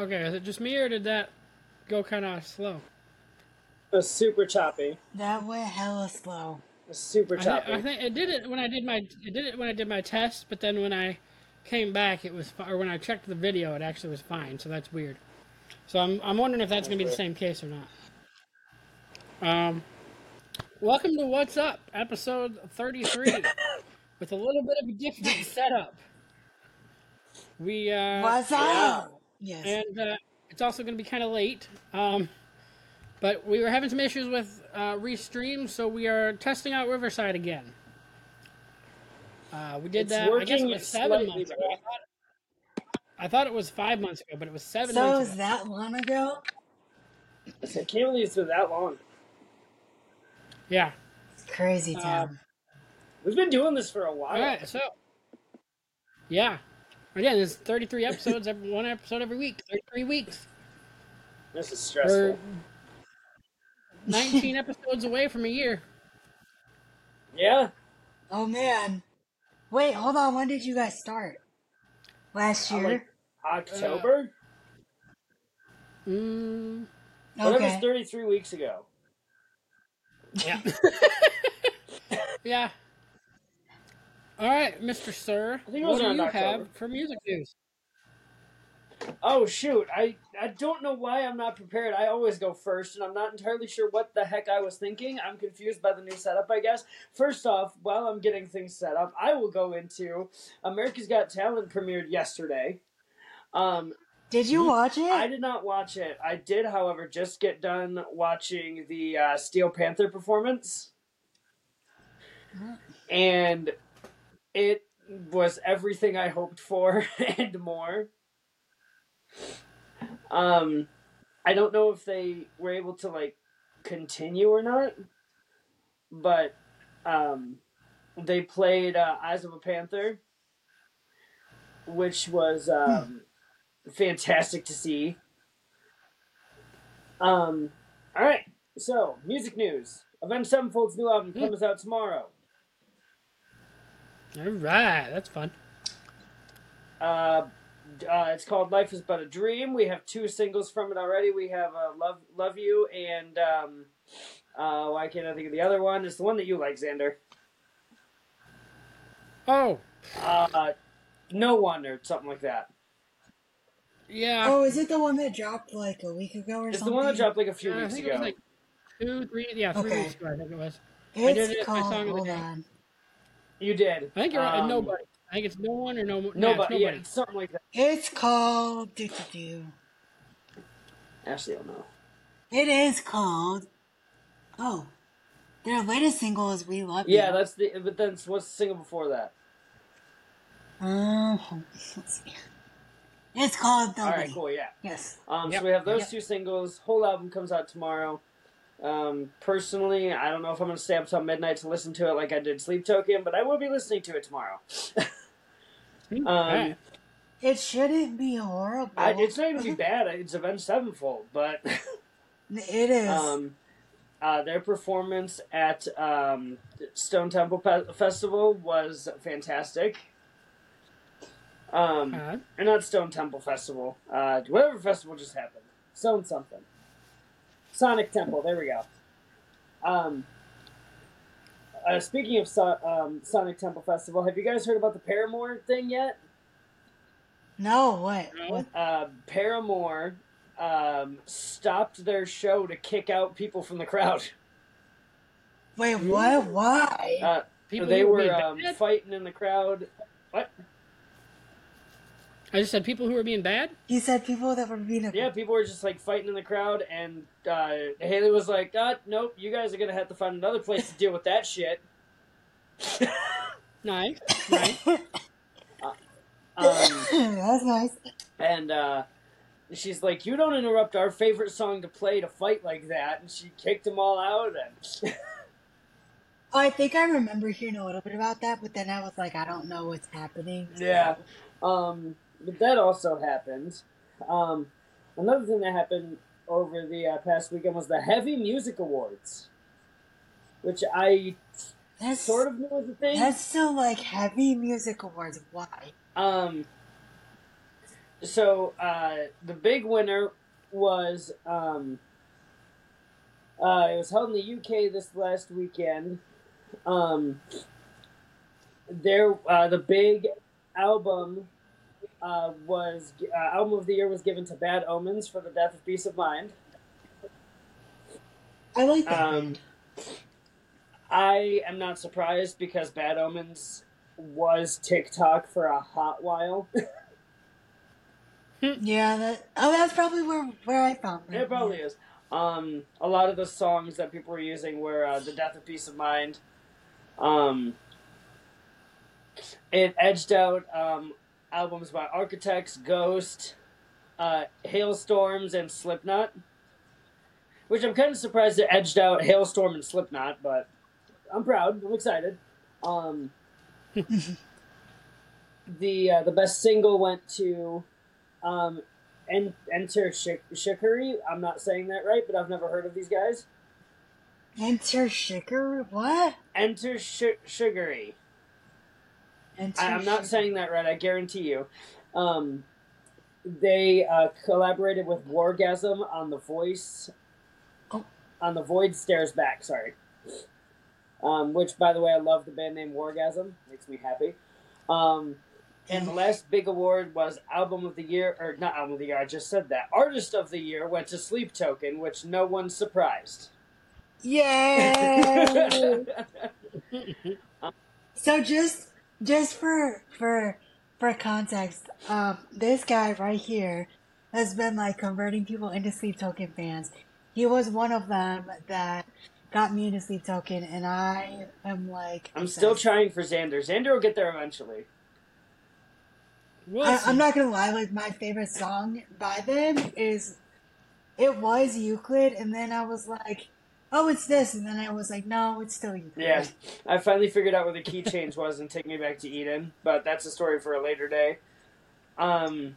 Okay, is it just me or did that go kind of slow? It was super choppy. That went hella slow. It was super I, thi- choppy. I think it did it when I did my it did it when I did my test, but then when I came back, it was fi- or when I checked the video, it actually was fine. So that's weird. So I'm I'm wondering if that's gonna be the same case or not. Um, welcome to What's Up, episode 33, with a little bit of a different setup. We uh, What's up? Yes. and uh, it's also going to be kind of late. Um, but we were having some issues with uh, restream, so we are testing out Riverside again. Uh, we did It's that. I guess it was seven months ago. I thought, I thought it was five months ago, but it was seven so months is ago. that long ago? I can't believe it's been that long. Yeah. It's crazy Uh. We've been doing this for a while. All right. So. Yeah. Again, there's 33 episodes, every, one episode every week. 33 weeks. This is We're stressful. 19 episodes away from a year. Yeah. oh man. Wait, hold on. When did you guys start? Last year? like October? Mm, Whatever's okay. 33 weeks ago. Yeah. yeah. All right, Mr. Sir. I think it What was do around you October. have for music news? Oh shoot! I I don't know why I'm not prepared. I always go first, and I'm not entirely sure what the heck I was thinking. I'm confused by the new setup. I guess. First off, while I'm getting things set up, I will go into America's Got Talent premiered yesterday. Um, Did you watch it? I did not watch it. I did, however, just get done watching the uh, Steel Panther performance, and it was everything I hoped for and more. Um, I don't know if they were able to like continue or not, but um, they played uh, Eyes of a Panther, which was um, fantastic to see. Um, all right, so music news. Avenged Sevenfold's new album comes out tomorrow. All right, that's fun. Uh, uh, it's called "Life Is But a Dream." We have two singles from it already. We have uh, "Love Love You" and um, uh, why can't I think of the other one? It's the one that you like, Xander. Oh, Uh, "No One" or something like that. yeah. oh, is it the one that dropped like a week ago or something? It's the one that dropped like a few weeks ago. I weeks think ago. it was like two, three, yeah, three Okay. weeks ago. I think it was. I did It's it, my called. song of the day. on. You did. I think you're right. Um, Nobody. I think it's no one or no. no Nobody. it's Yeah, nobody. it's something like that. It's called. Do, do, do. Ashley, don't know. It is called. Oh. Their latest single is We Love You. Yeah, that's the. But then what's the single before that? Um, let's see. It's called All Nobody. right, cool. Yeah. Yes. Um, Yep, So we have those yep. two singles. Whole album comes out tomorrow. Um, personally, I don't know if I'm going to stay up till midnight to listen to it like I did Sleep Token, but I will be listening to it tomorrow. Hmm, Um, all right. It shouldn't be horrible. I, it's not even be bad. It's Avenged Sevenfold, but It is. um, uh, their performance at um, Stone Temple Pe- Festival was fantastic. Um, Uh, or not Stone Temple Festival. Uh, whatever festival just happened. Stone something. Sonic Temple. There we go. Um, uh, speaking of so- um, Sonic Temple Festival, have you guys heard about the Paramore thing yet? no, what? No. What? Uh, Paramore um, stopped their show to kick out people from the crowd. Wait, what? Why? Uh, people they were um, fighting in the crowd. What? I just said people who were being bad. you said people that were being. A- Yeah, people were just like fighting in the crowd, and uh, Hayley was like, "God, nope, you guys are gonna have to find another place to deal with that shit." Nice, nice. Um, That's nice. and uh, she's like, "You don't interrupt our favorite song to play to fight like that." And she kicked them all out. And Oh, I think I remember hearing a little bit about that, but then I was like, I don't know what's happening. so- yeah, um, but that also happened. Um, another thing that happened over the uh, past weekend was the Heavy Music Awards, which I That's sort of knew was a thing. That's still like heavy music awards. Why? Um, so uh, the big winner was um, uh, it was held in the UK this last weekend. Um, there, uh, the big album uh, was uh, album of the year was given to Bad Omens for the Death of Peace of Mind. I like that. Um. I am not surprised because Bad Omens was TikTok for a hot while. Yeah, that, oh, that's probably where where I found them. It probably is. Um, a lot of the songs that people were using were uh, "The Death of Peace of Mind." Um, it edged out um, albums by Architects, Ghost, uh, Halestorms, and Slipknot. Which I'm kind of surprised it edged out Halestorm and Slipknot, but I'm proud. I'm excited. Um, the uh, the best single went to um, En- Enter Shik- Shikari. I'm not saying that right, but I've never heard of these guys. Enter Shikari? What? Enter Sh- Shigari. I- I'm not saying that right. I guarantee you. Um, they uh, collaborated with Wargasm on the voice. Oh. On the Void Stares Back. Sorry. Um, which, by the way, I love the band name Wargasm. Makes me happy. Um, and the last big award was Album of the Year, or not Album of the Year. I just said that. Artist of the Year went to Sleep Token, which no one's surprised. Yay! so just just for for for context, um, this guy right here has been like converting people into Sleep Token fans. He was one of them that got me into Sleep Token, and I am like I'm still trying for Xander. Xander will get there eventually. We'll I, I'm not gonna lie, like my favorite song by them is it was Euclid, and then I was like, oh, it's this, and then I was like, no, it's still Euclid. Yeah, I finally figured out where the key change was and take me back to Eden, but that's a story for a later day. Um,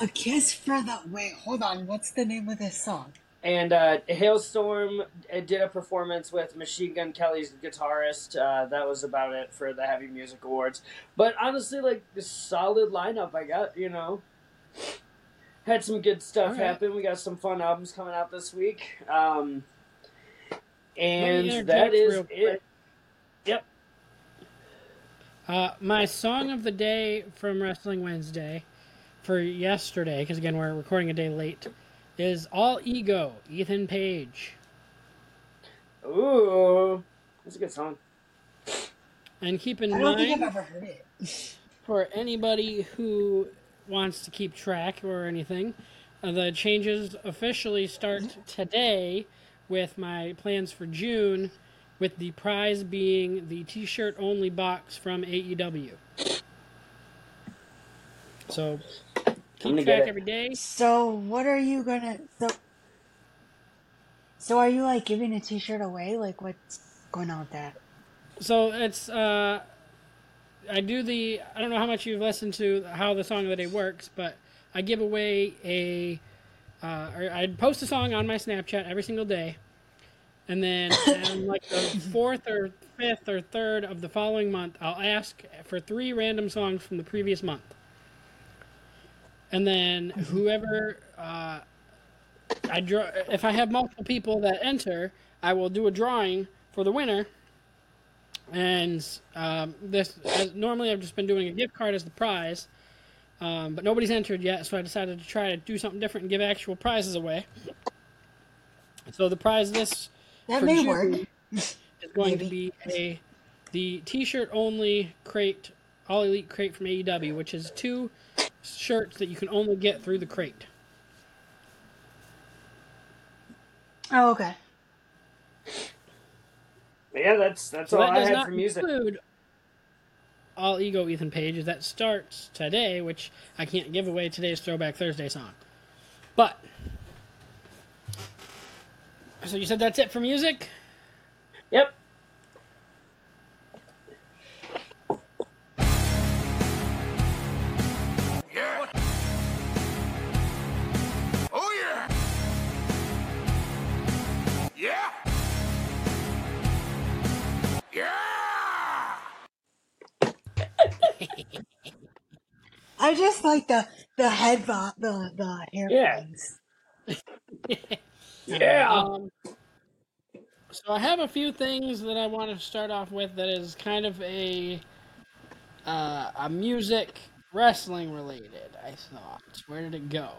A kiss for the wait, hold on, what's the name of this song? and uh, Halestorm uh, did a performance with Machine Gun Kelly's guitarist. Uh, that was about it for the Heavy Music Awards. But honestly, like the solid lineup I got, you know. Had some good stuff All right. happen. We got some fun albums coming out this week. Um, and that is it. Yep. Uh, my song of the day from Wrestling Wednesday for yesterday, because again we're recording a day late, is All Ego, Ethan Page. Ooh, that's a good song. And keep in I don't think mind, I've ever heard it. for anybody who wants to keep track or anything, uh, the changes officially start today with my plans for June, with the prize being the t shirt only box from AEW. So keep track every day. So what are you gonna so So are you like giving a t shirt away? Like what's going on with that? So it's uh, I do the I don't know how much you've listened to how the song of the day works, but I give away a uh, or I post a song on my Snapchat every single day, and then on like the fourth or fifth or third of the following month, I'll ask for three random songs from the previous month, and then whoever uh, I draw if I have multiple people that enter, I will do a drawing for the winner and um, this as, normally I've just been doing a gift card as the prize, um, but nobody's entered yet, so I decided to try to do something different and give actual prizes away. So the prize this That for may June work. is going to be a the T-shirt only crate, all elite crate from AEW, which is two shirts that you can only get through the crate. Oh, okay. Yeah, that's that's So all that I had for music. all ego Ethan Page. That starts today, which I can't give away today's Throwback Thursday song. But so you said that's it for music. Yep. I just like the the head bob, the the hair Yeah. Yeah. Um, so I have a few things that I want to start off with that is kind of a uh, a music wrestling related. I thought. Where did it go?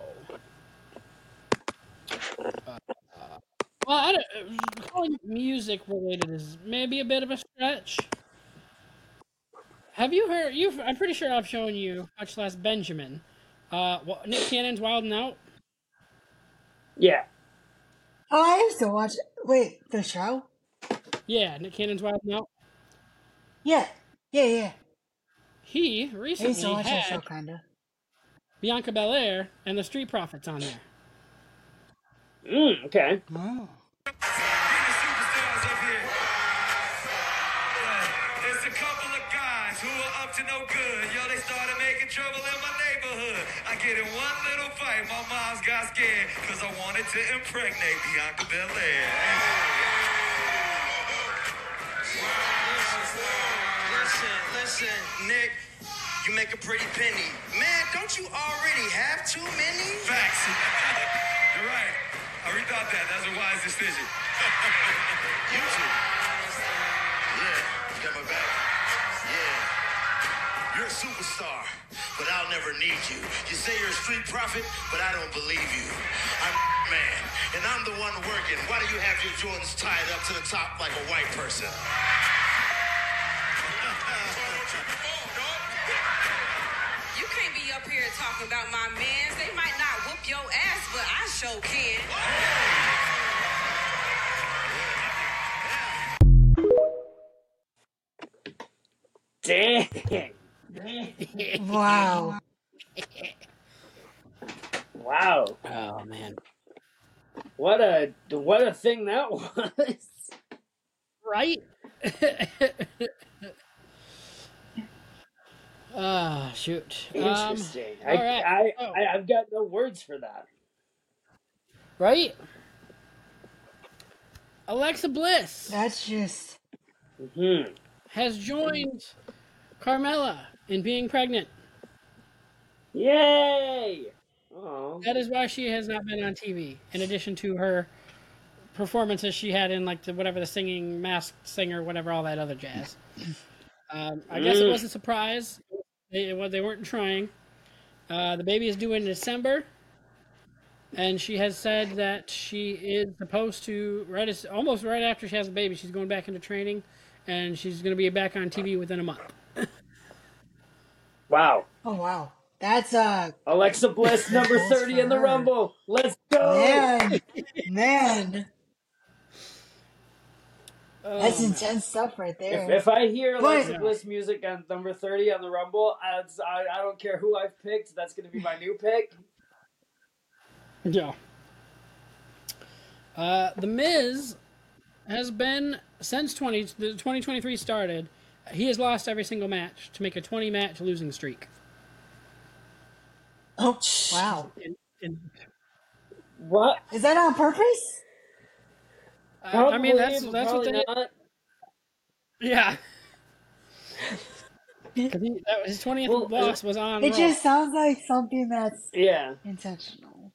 Uh, well, I don't, uh, calling it music related is maybe a bit of a stretch. Have you heard? You, I'm pretty sure I've shown you, much less Benjamin. Uh, what, Nick Cannon's Wild and Out. yeah. Oh, I used to watch. Wait, the show? Yeah, Nick Cannon's Wild and Out. Yeah, yeah, yeah. He I used to recently watch that show, had kinda. Bianca Belair and the Street Profits on there. Mm, okay. Oh. Get in one little fight, my mom's got scared, cause I wanted to impregnate Bianca Belair. Listen, listen, Nick. You make a pretty penny. Man, don't you already have too many? Facts. You're right. I rethought that. That's a wise decision. you too. Yeah, you got my back. Yeah. You're a superstar, but I'll never need you. You say you're a street prophet, but I don't believe you. I'm man, and I'm the one working. Why do you have your Jordans tied up to the top like a white person? You can't be up here talking about my mans. They might not whoop your ass, but I sure can. Dang. Wow. Wow. Oh man. What a what a thing that was. Right? Ah, shoot. Um, Interesting. I, all right. I, Oh. I I've got no words for that. right? Alexa Bliss That's just. Hmm. has joined Carmella in being pregnant. Yay! Oh. That is why she has not been on TV. In addition to her performances she had in like the whatever the singing masked singer, whatever all that other jazz. Um, I guess it Mm. was a surprise. They well, they weren't trying. Uh, the baby is due in December, and she has said that she is supposed to right as almost right after she has the baby, she's going back into training, and she's going to be back on TV within a month. Wow. Oh wow. That's uh Alexa Bliss, number Goals thirty in the her. Rumble. Let's go. man, man. That's Um, intense stuff right If, there. if I hear Alexa But- Bliss music on number thirty on the Rumble, I, I, I don't care who I've picked. That's going to be my new pick. Yeah. Uh, the Miz has been since 20 the 2023 started. He has lost every single match to make a 20 match losing streak. Oh wow. In, in, What? Is that on purpose? I, I mean, that's that's what they. not. Yeah. 'Cause he, that was, his 20th Well, loss was on. It Raw. just sounds like something that's Yeah, intentional.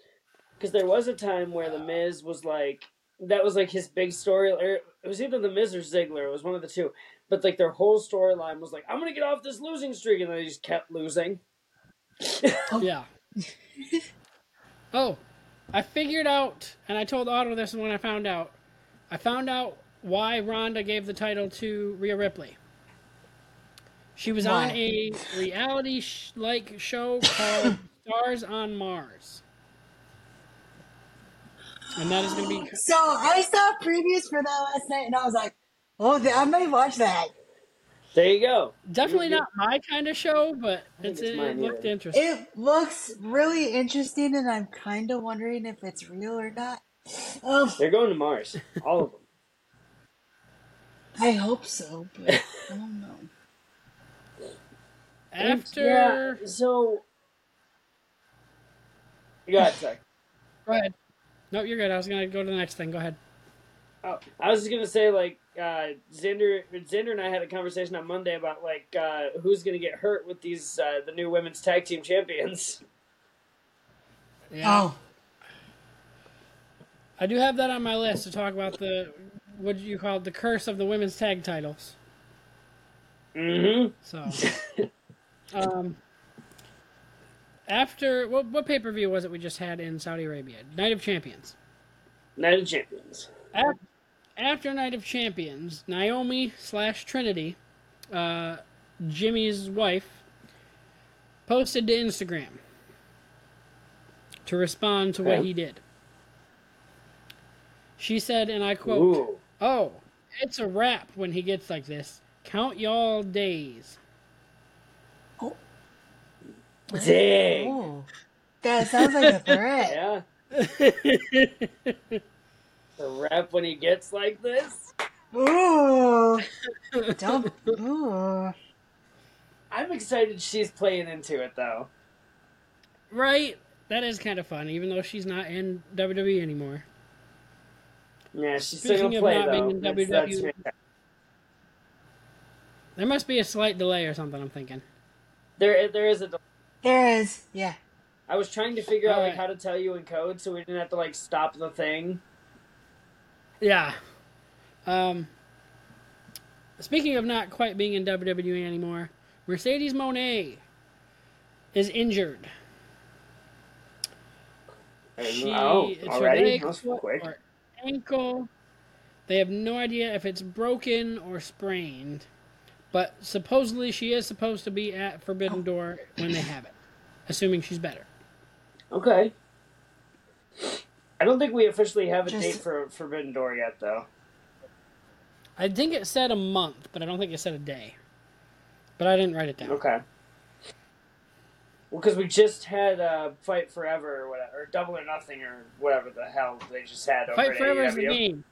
because there was a time where the Miz was like, that was like his big story. Or it was either the Miz or Ziggler. It was one of the two. But like their whole storyline was like, I'm gonna get off this losing streak, and they just kept losing. Oh. Yeah. oh, I figured out, and I told Otto this when I found out. I found out why Ronda gave the title to Rhea Ripley. She was on a reality sh- like show called Stars on Mars. And that is going to be. So I saw previews for that last night, and I was like, "Oh, I may watch that." There you go. Definitely You- not my kind of show, but it's, it's it, mine looked either. interesting. It looks really interesting, and I'm kind of wondering if it's real or not. Um, They're going to Mars, all of them. I hope so, but I don't know. After. yeah, so. Go ahead, sorry. Go ahead. No, you're good. I was going to go to the next thing. Go ahead. Oh, I was just gonna say like uh, Xander, Xander and I had a conversation on Monday about like uh, who's gonna get hurt with these uh, the new women's tag team champions. Yeah. Oh, I do have that on my list to talk about the what do you call it, the curse of the women's tag titles. Mm-hmm. So, um, after what what pay per view was it we just had in Saudi Arabia? Night of Champions. Night of Champions. Af- After Night of Champions, Naomi slash Trinity, uh, Jimmy's wife, posted to Instagram to respond to what he did. She said, and I quote, Ooh. Oh, it's a wrap when he gets like this. Count y'all days. Oh. Dang. oh. That sounds like a threat. Yeah. The rap when he gets like this. Ooh. Don't. Ooh. I'm excited she's playing into it though. Right? That is kind of fun, even though she's not in WWE anymore. Yeah, she's still Speaking gonna of play not though. being in That's- WWE that's. There must be a slight delay or something, I'm thinking. there, there is a. del- There is. Yeah. I was trying to figure out like how to tell you in code, so we didn't have to like stop the thing. Yeah. Um, speaking of not quite being in WWE anymore, Mercedes Moné is injured. She, oh, it's her leg, That was foot, quick. or ankle. They have no idea if it's broken or sprained, but supposedly she is supposed to be at Forbidden Door when they have it, assuming she's better. Okay. I don't think we officially have a Just- date for Forbidden Door yet, though. I think it said a month, but I don't think it said a day. But I didn't write it down. Okay. Well, because we just had uh, Fight Forever or whatever, or Double or Nothing or whatever the hell they just had over Fight at Forever is the game.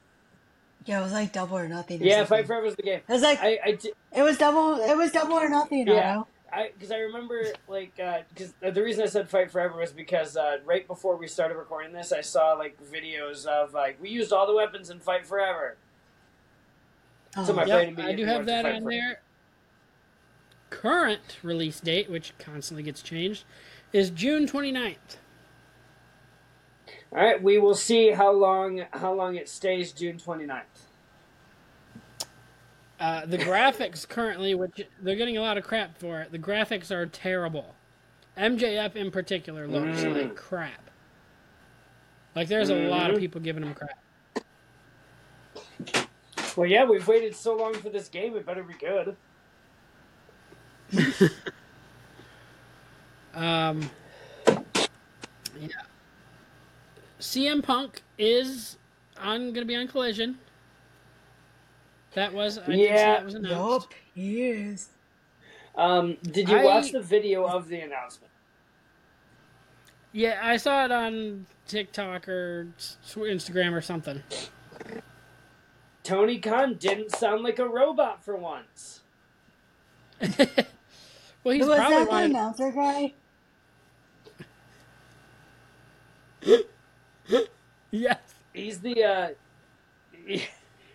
Yeah, it was like double or nothing. Or Yeah, something. Fight Forever is the game. It was like I, I, di- it was double. It was double or nothing. Yeah. Otto. I, because I remember, like, because the reason I said Fight Forever was because uh, right before we started recording this, I saw like videos of like we used all the weapons in Fight Forever. So my Oh. Yep, I do have that on Forever. there. Current release date, which constantly gets changed, is June 29th. All right, we will see how long how long it stays. June 29th. Uh, the graphics currently, which they're getting a lot of crap for it, the graphics are terrible. MJF in particular looks Mm. like crap. Like there's a lot of Mhm. people giving him crap. Well, yeah, we've waited so long for this game; it better be good. Um, yeah. CM Punk is on going to be on Collision. That was I Yeah. that was announced. Yup, he is. Um, did you I- watch the video of the announcement? Yeah, I saw it on TikTok or Instagram or something. Tony Khan didn't sound like a robot for once. well, he's was probably that the wanted, announcer guy? yes. He's the uh,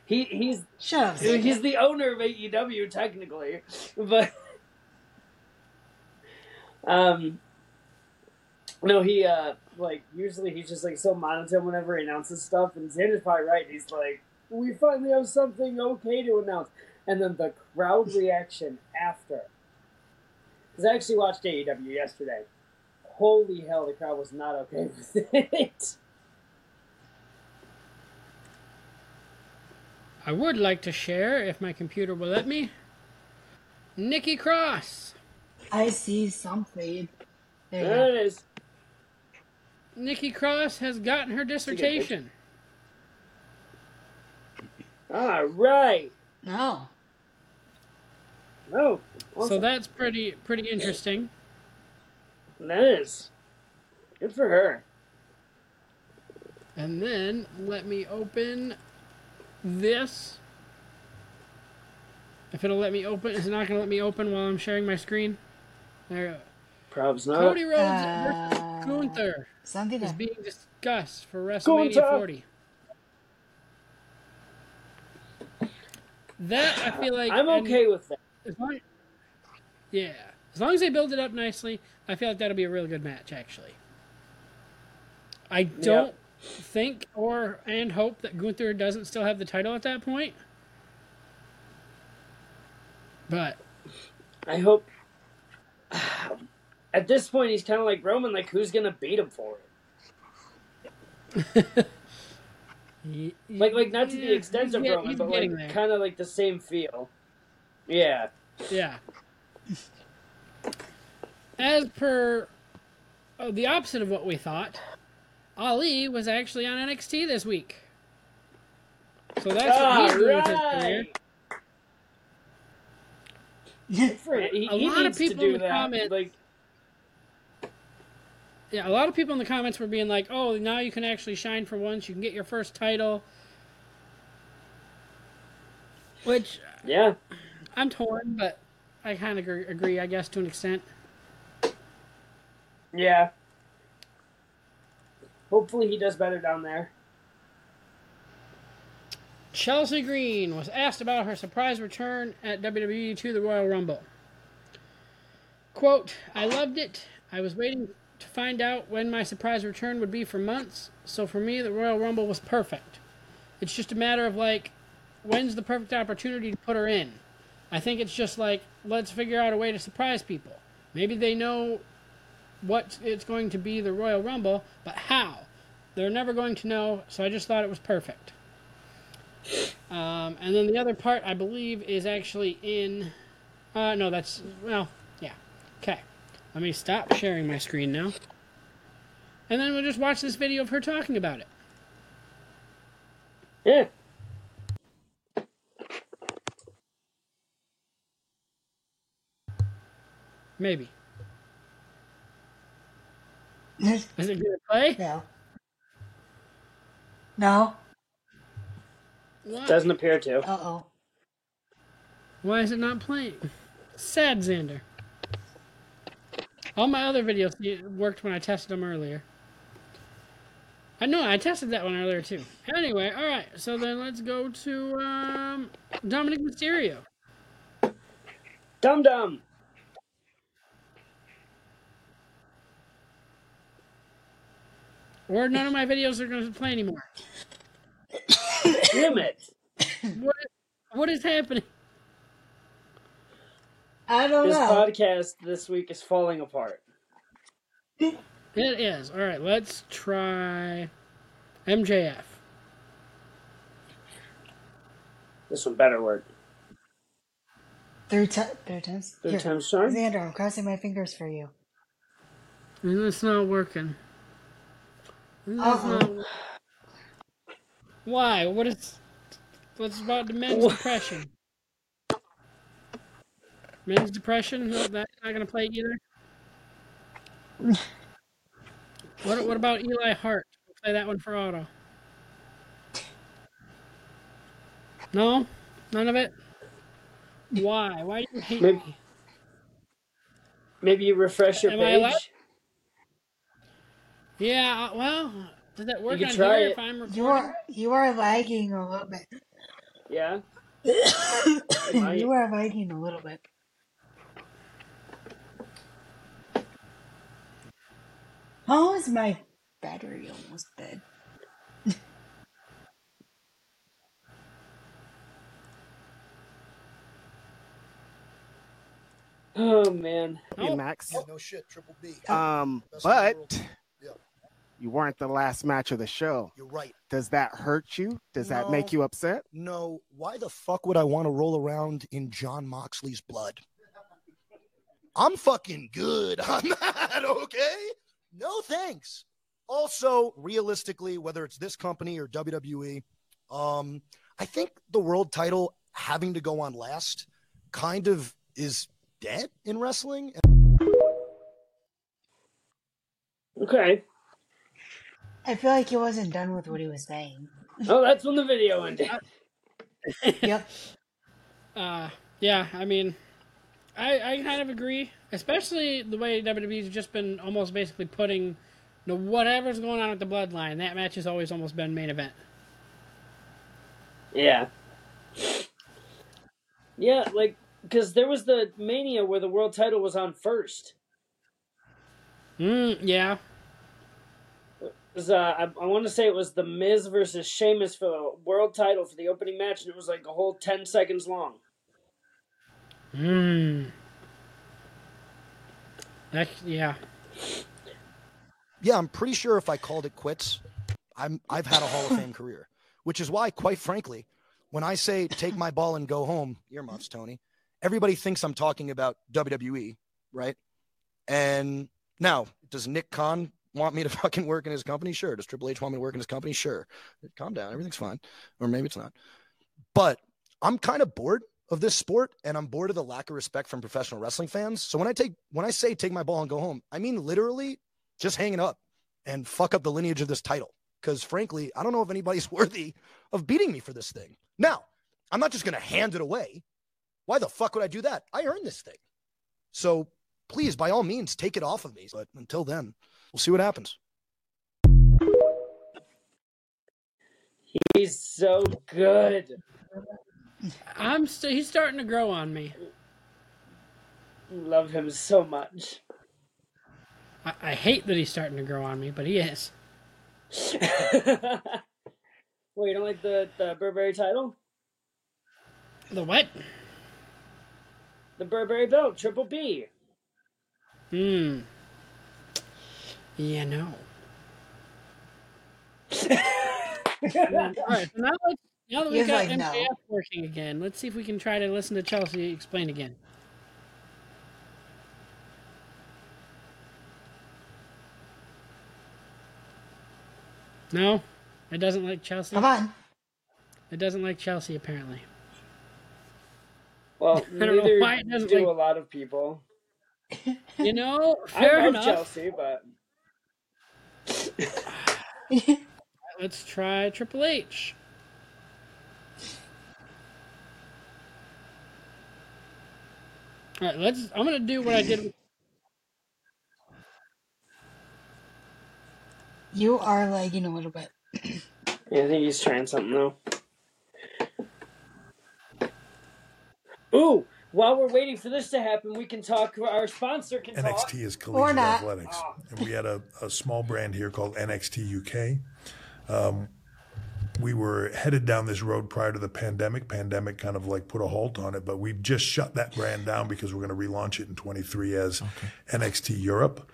he, he he's he's the owner of AEW technically, but um, no, he uh like usually he's just like so monotone whenever he announces stuff, and Xander's probably right. He's like, we finally have something okay to announce, and then the crowd reaction after. Because I actually watched AEW yesterday. Holy hell, the crowd was not okay with it. I would like to share, if my computer will let me. Nikki Cross. I see something. There There it is. Nikki Cross has gotten her dissertation. All right. No. Oh, So that's pretty pretty interesting. that is good for her. And then let me open this. If it'll let me open, is it not going to let me open while I'm sharing my screen? There. we go. Probs not. Cody Rhodes Uh, versus Gunther Something is that being discussed for WrestleMania Gunther. 40. that I feel like I'm and okay with that. As long, yeah, as long as they build it up nicely, I feel like that'll be a really good match. Actually, I don't think or and hope that Gunther doesn't still have the title at that point. But I hope. At this point, he's kind of like Roman. Like, who's gonna beat him for it? Like, like not to the extent he's of get- Roman, but like kind of like the same feel. Yeah. Yeah. As per oh, the opposite of what we thought, Ali was actually on NXT this week. So that's what he's doing with his career. He, A he lot of people in the that. comments- Like, Yeah, a lot of people in the comments were being like, "Oh, now you can actually shine for once. You can get your first title." Which yeah. I'm torn, but I kind of agree, I guess, to an extent. Yeah. Hopefully, he does better down there. Chelsea Green was asked about her surprise return at WWE to the Royal Rumble. Quote, I loved it. I was waiting to find out when my surprise return would be for months, so for me, the Royal Rumble was perfect. It's just a matter of like, when's the perfect opportunity to put her in? I think it's just like, let's figure out a way to surprise people. Maybe they know what it's going to be the Royal Rumble, but how? They're never going to know, so I just thought it was perfect. Um, and then the other part, I believe, is actually in. Uh, no, that's. Well, yeah. Okay. Let me stop sharing my screen now. And then we'll just watch this video of her talking about it. Yeah. Maybe. No. Is it going to play? No. Why? Doesn't appear to. Uh oh. Why is it not playing? Sad Xander. All my other videos worked when I tested them earlier. I know I tested that one earlier too. Anyway, all right. So then let's go to um, Dominik Mysterio. Dum dum. Or none of my videos are going to play anymore. Damn it. What is, what is happening? I don't His know. podcast this week is falling apart. It is. All right, let's try MJF. This one better work. Third, ti third times. Third Here. time's charm? Xander, I'm crossing my fingers for you. And it's not working. Uh-oh. Why? What is? What's about the men's depression? Men's depression? No, that's not gonna play either. What? What about Eli Hart? We'll play that one for Otto. No, none of it. Why? Why do you hate Maybe- me? Maybe you refresh your Am page. Yeah. uh, Well, does that work can on try here it. if I'm recording? You are you are lagging a little bit. Yeah. you are lagging a little bit. How is my battery almost dead? Oh man. Oh. Hey, Max. Yeah, no shit, Triple B. Um, Best in the but Yeah. You weren't the last match of the show. You're right. Does that hurt you? Does that make you upset? No, why the fuck would I want to roll around in Jon Moxley's blood? I'm fucking good on that, okay? No thanks. Also, realistically, whether it's this company or WWE, um, I think the world title having to go on last kind of is dead in wrestling. Okay. I feel like he wasn't done with what he was saying. Oh, that's when the video ended. Yep. Uh, yeah, I mean, I, I kind of agree, especially the way WWE's just been almost basically putting, you know, whatever's going on with the Bloodline. That match has always almost been main event. Yeah. Yeah, like because there was the Mania where the world title was on first. Mm, yeah. It was, uh, I, I want to say it was the Miz versus Sheamus for the world title for the opening match, and it was like a whole ten seconds long. Hmm. That yeah. Yeah, I'm pretty sure if I called it quits, I'm I've had a Hall of Fame career. Which is why, quite frankly, when I say take my ball and go home, earmuffs, Tony, everybody thinks I'm talking about WWE, right? And now, does Nick Khan want me to fucking work in his company? Sure. Does Triple H want me to work in his company? Sure. Calm down. Everything's fine. Or maybe it's not. But I'm kind of bored of this sport and I'm bored of the lack of respect from professional wrestling fans. So when I take when I say take my ball and go home, I mean literally just hang it up and fuck up the lineage of this title. Because frankly, I don't know if anybody's worthy of beating me for this thing. Now, I'm not just gonna hand it away. Why the fuck would I do that? I earned this thing. So please, by all means, take it off of me. But until then, we'll see what happens. He's so good. I'm st- he's starting to grow on me. Love him so much. I, I hate that he's starting to grow on me, but he is. Wait, you don't like the the Burberry title? The what? The Burberry belt, Triple B. Hmm. Yeah, no. All right, so now, let's, now that we've He's got like, no. MJF working again, let's see if we can try to listen to Chelsea explain again. No, it doesn't like Chelsea. Come on. It doesn't like Chelsea apparently. Well, I don't know neither why it doesn't do like- a lot of people. You know, fair I love enough. Chelsea, but Let's try Triple H. All right, let's. I'm gonna do what I did. With, You are lagging a little bit. yeah, I think he's trying something though. Ooh, while we're waiting for this to happen, we can talk. Our sponsor can talk. NXT is collegiate not. athletics, and we had a, a small brand here called NXT UK. Um, we were headed down this road prior to the pandemic. Pandemic kind of like put a halt on it, but we've just shut that brand down because we're going to relaunch it in 23 as NXT Europe.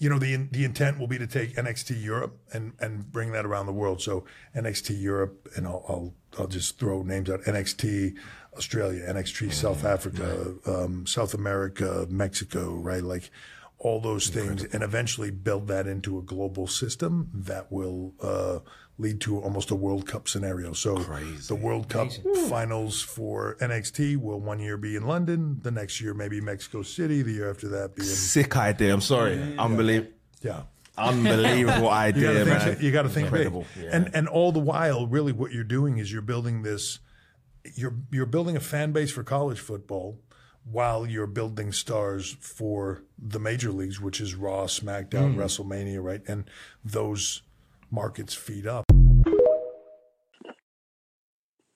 You know, the the intent will be to take NXT Europe and and bring that around the world. So NXT Europe, and I'll I'll, I'll just throw names out: NXT Australia, NXT South Africa, um, South America, Mexico, right? Like all those things, and eventually build that into a global system that will uh, lead to almost a World Cup scenario. So the World Cup hmm. finals for NXT will one year be in London, the next year maybe Mexico City, the year after that be in Sick idea. I'm sorry. Unbelievable. yeah. Unbelievable You idea, gotta man. think, you gotta think big. Incredible. Yeah. And and all the while, really what you're doing is you're building this you're you're building a fan base for college football while you're building stars for the major leagues, which is Raw, SmackDown, hmm. WrestleMania, right? And those markets feed up.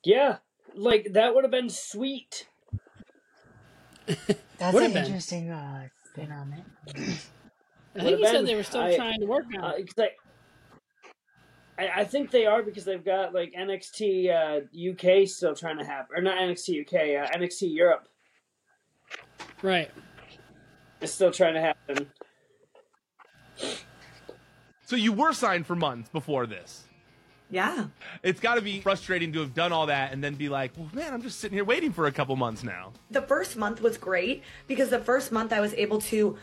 Yeah, like that would have been sweet. That's Would've an been. interesting uh, spin on it. I think Would've he said they were still I- trying to work on Uh, I, I, I think they are because they've got like NXT uh, UK still trying to happen, or not NXT UK, uh, NXT Europe Right. It's still trying to happen. So you were signed for months before this. Yeah. It's got to be frustrating to have done all that and then be like, well, man, I'm just sitting here waiting for a couple months now. The first month was great because the first month I was able to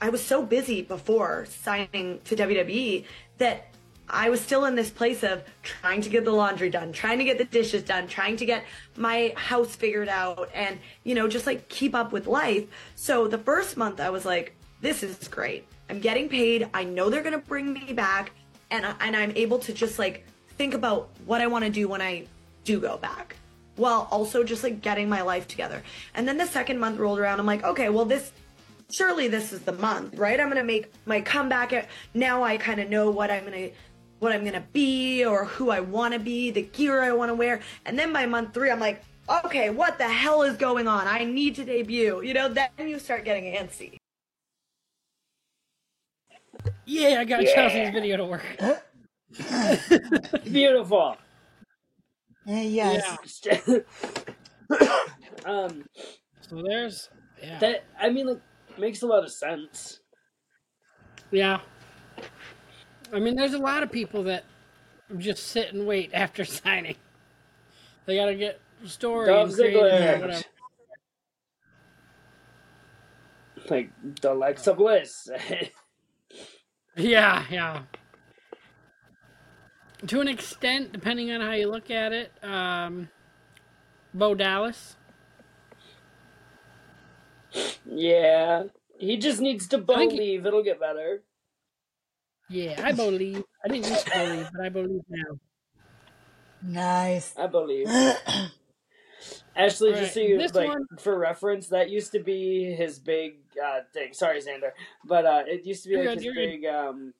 I was so busy before signing to WWE that I was still in this place of trying to get the laundry done, trying to get the dishes done, trying to get my house figured out and, you know, just like keep up with life. So the first month I was like, this is great. I'm getting paid. I know they're going to bring me back and and I'm able to just like think about what I want to do when I do go back while also just like getting my life together. And then the second month rolled around. I'm like, okay, well, this surely this is the month, right? I'm gonna make my comeback. At, now I kind of know what I'm gonna what I'm gonna be or who I want to be, the gear I want to wear. And then by month three, I'm like, okay, what the hell is going on? I need to debut. You know, then you start getting antsy. Yeah, I got Yeah. Chelsea's video to work. Beautiful. Eh, yes. um, So there's yeah. that I mean, like, makes a lot of sense. Yeah. I mean, there's a lot of people that just sit and wait after signing. They gotta get story Dolph and Ziggler. Like the likes of Bliss. Yeah, yeah. To an extent, depending on how you look at it, um, Bo Dallas. yeah, he just needs to think he- believe it'll get better. Yeah, I believe. I didn't used to believe, but I believe now. Nice. I believe. Ashley, Alright, just so you this like one- for reference, that used to be his big uh, thing. Sorry, Xander, but uh, it used to be You're like good, his you're good. big um,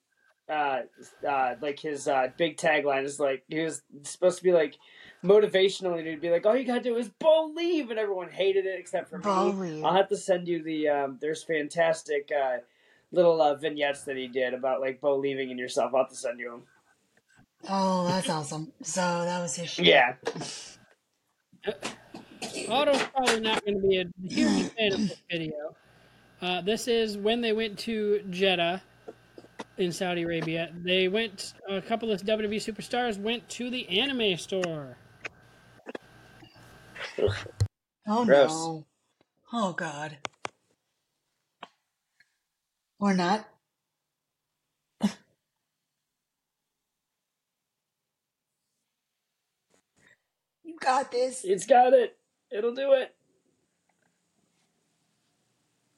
uh, uh, like his uh, big tagline is like he was supposed to be like motivational and he'd be like, all you gotta do is believe, and everyone hated it except for me. I'll have to send you the um, there's fantastic uh, little uh, vignettes that he did about like believing in yourself. I'll have to send you them. Oh, that's awesome. So that was his shit. Yeah. Otto's probably not going to be a huge fan of this video. Uh, this is when they went to Jeddah in Saudi Arabia. They went, a couple of WWE superstars went to the anime store. Oh Gross. no. Oh god. Or not. you got this. It's got it. It'll do it.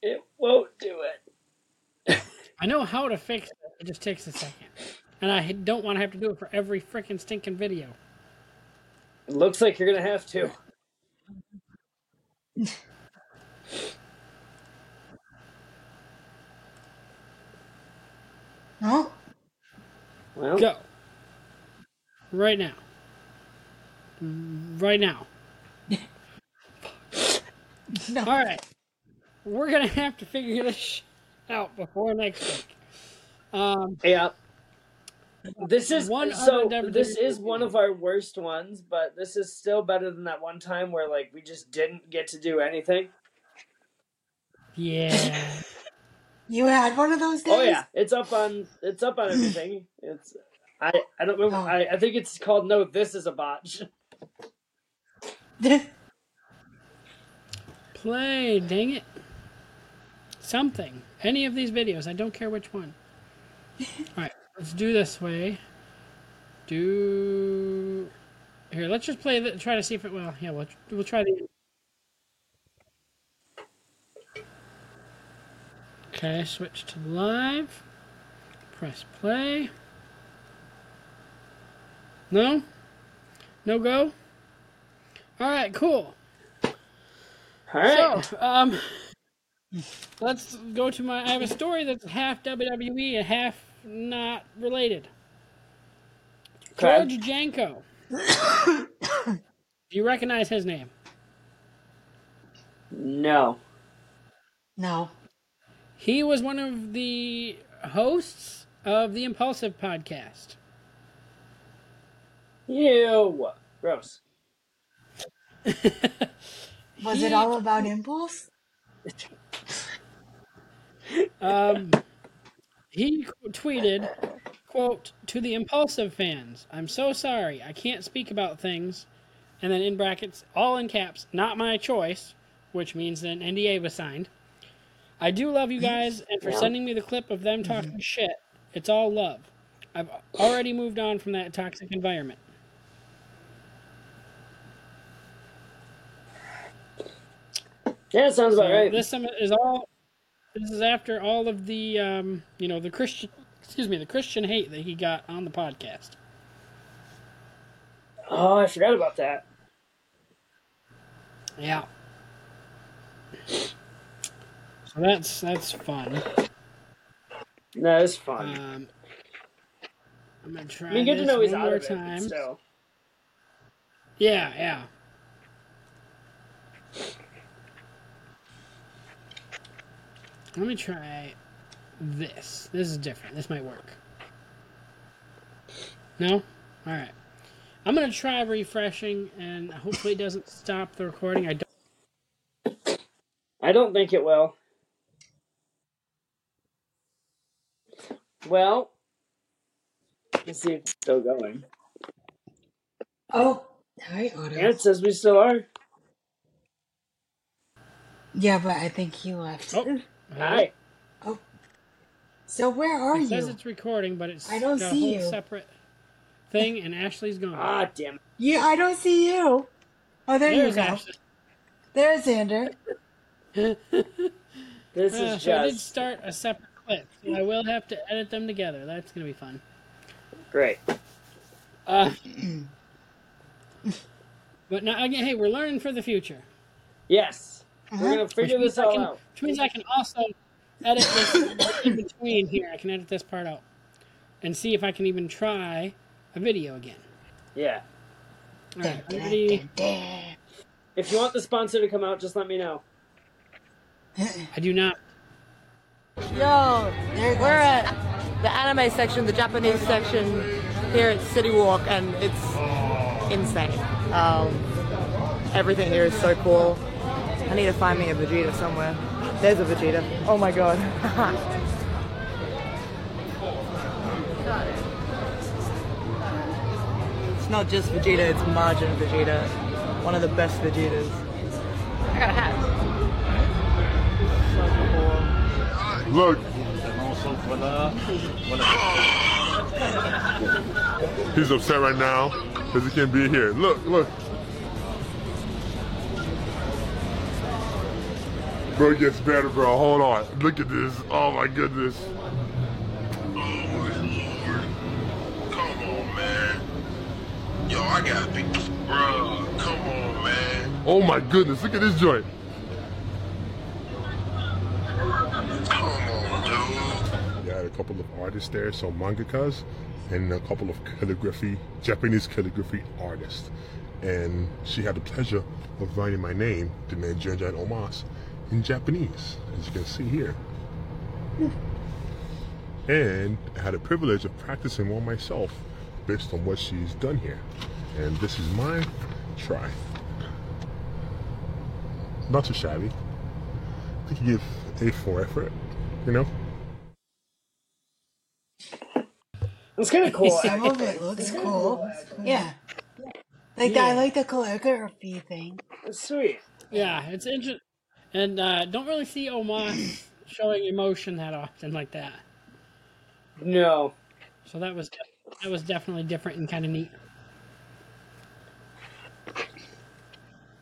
It won't do it. I know how to fix it. It just takes a second. And I don't want to have to do it for every freaking stinking video. It looks like you're gonna have to. No? Well, Go. Right now. Right now. No. All right. We're going to have to figure this sh- out before next week. Um, yeah. This is One so. This is one of our worst ones, but this is still better than that one time where like we just didn't get to do anything. yeah. You had one of those days? Oh yeah, it's up on it's up on everything. It's I I don't remember. Oh. I I think it's called No. This is a botch. Play, dang it. Something. Any of these videos. I don't care which one. Alright, let's do this way. Do. Here, let's just play the. Try to see if it. Well, yeah, we'll, we'll try the. Okay, switch to live. Press play. No? No go? Alright, cool. All right. So, um, let's go to my. I have a story that's half WWE and half not related. Okay. George Janko. Do you recognize his name? No. No. He was one of the hosts of the Impulsive podcast. Ew. Gross. Was He- it all about impulse? Um, he tweeted, "quote to the impulsive fans, I'm so sorry, I can't speak about things." And then in brackets, all in caps, not my choice, which means an NDA was signed. I do love you guys, and for Yeah. sending me the clip of them talking shit. It's all love. I've already moved on from that toxic environment. Yeah, it sounds about right. This is all. This is after all of the, um, you know, the Christian, excuse me, the Christian hate that he got on the podcast. Oh, I forgot about that. Yeah. So that's that's fun. That is fun. Um, I'm gonna try. I mean, good to know he's out of it. time. Still. Yeah, yeah. Let me try this. This is different. This might work. No? Alright. I'm gonna try refreshing and hopefully it doesn't stop the recording. I don't I don't think it will. Well, let's see if it's still going. Oh, hi, Otto. Yeah, it says we still are. Yeah, but I think he left. Oh, Hi. Oh. So where are you? it you? says it's recording, but it's I don't got a see whole you. separate thing, and Ashley's gone. Ah, damn it. Yeah, I don't see you. Oh, there There's you go. Ashley. There's Xander. This Uh, is so I did just start a separate clip, so I will have to edit them together. That's gonna be fun. great. Uh, but now again, hey, we're learning for the future. Yes. We're gonna figure means this all can, out. Which means I can also edit this in between here. I can edit this part out and see if I can even try a video again. Yeah. All right, ready? If you want the sponsor to come out, just let me know. I do not. Yo, we're at the anime section, the Japanese section here at City Walk, and it's insane. Um, everything here is so cool. I need to find me a Vegeta somewhere. There's a Vegeta. Oh my god. it's not just Vegeta, it's Majin Vegeta. One of the best Vegetas. I got a hat. So cool. Look. He's upset right now because he can't be here. Look, look. Bro, it gets better, bro. Hold on. Look at this. Oh my goodness. oh Yo, I gotta be, bro. Come on, man. Oh my goodness. Look at this joint. You had a couple of artists there, so mangakas, and a couple of calligraphy, Japanese calligraphy artists. And she had the pleasure of writing my name, the name Junjan Omos, in Japanese, as you can see here. And I had the privilege of practicing one myself based on what she's done here. And this is my try. Not too shabby. I think you give A for effort, you know? It's kind of cool. Some of it looks cool. Yeah. Like I like the calligraphy thing. It's sweet. Yeah, it's interesting, and uh, don't really see Omos showing emotion that often like that. No. So that was that was definitely different and kind of neat.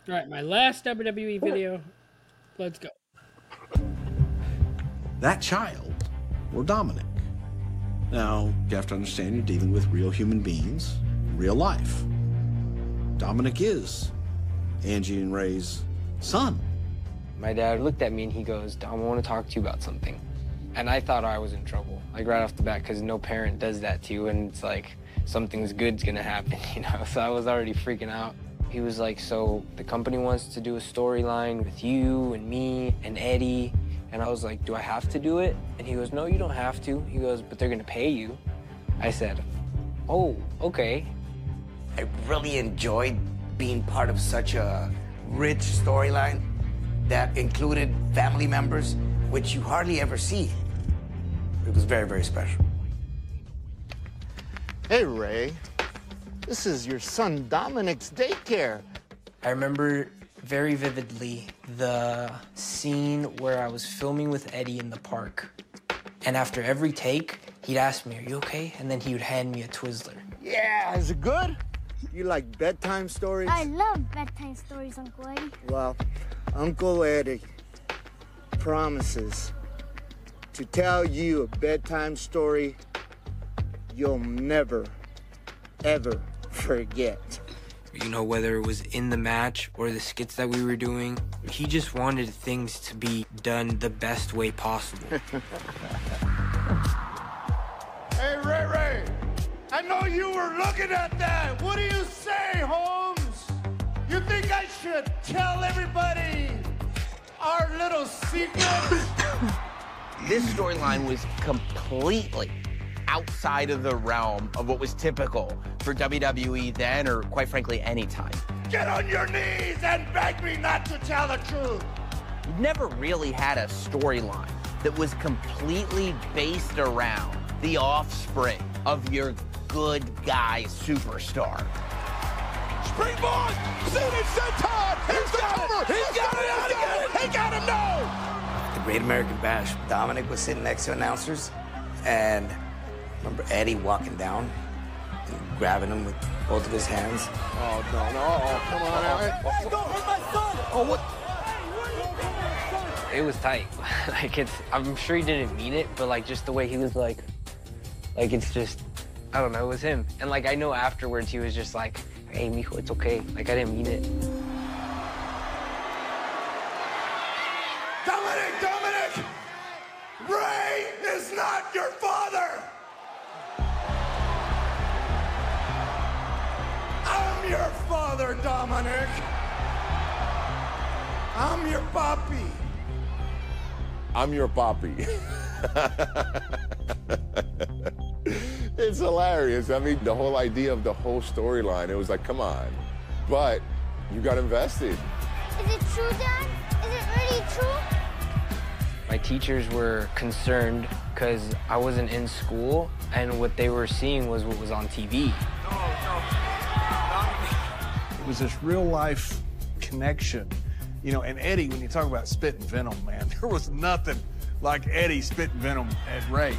All right, my last WWE video. Let's go. That child or Dominik. Now, you have to understand you're dealing with real human beings, real life. Dominik is Angie and Rey's son. My dad looked at me and he goes, Dom, I want to talk to you about something. And I thought I was in trouble, like right off the bat, because no parent does that to you. And it's like, something's good's going to happen, you know? So I was already freaking out. He was like, So the company wants to do a storyline with you and me and Eddie. And I was like, Do I have to do it? And he goes, No, you don't have to. He goes, But they're going to pay you. I said, Oh, okay. I really enjoyed being part of such a rich storyline that included family members, which you hardly ever see. It was very, very special. Hey, Rey. This is your son Dominik's daycare. I remember very vividly the scene where I was filming with Eddie in the park. And after every take, he'd ask me, Are you okay? And then he would hand me a Twizzler. Yeah, is it good? You like bedtime stories? I love bedtime stories, Uncle Eddie. Well, Uncle Eddie promises to tell you a bedtime story you'll never, ever forget. You know, whether it was in the match or the skits that we were doing, he just wanted things to be done the best way possible. Hey, Rey Rey, I know you were looking at that. What do you say, Holmes? You think I should tell everybody our little secret? This storyline was completely outside of the realm of what was typical for WWE then, or quite frankly, any time. Get on your knees and beg me not to tell the truth. You've never really had a storyline that was completely based around the offspring of your good guy superstar. Springboard! Seated senton! He's got it! He's got it! He's got it! He got him now! The Great American Bash. Dominik was sitting next to announcers, and remember Eddie walking down and grabbing him with both of his hands. Oh, no, no. Oh, come on now. Hey, don't hurt my son! Oh, what? It was tight. like it's I'm sure he didn't mean it, but like just the way he was like like it's just I don't know, it was him. And like I know afterwards he was just like, hey mijo, it's okay. Like I didn't mean it. Dominik, Dominik! Rey is not your father! I'm your father, Dominik! I'm your papi. I'm your poppy. it's hilarious. I mean, the whole idea of the whole storyline, it was like, come on. But you got invested. Is it true, Dad? Is it really true? My teachers were concerned because I wasn't in school and what they were seeing was what was on TV. No, no. It was this real life connection. You know, and Eddie, when you talk about spitting venom, man, there was nothing like Eddie spitting venom at Rey.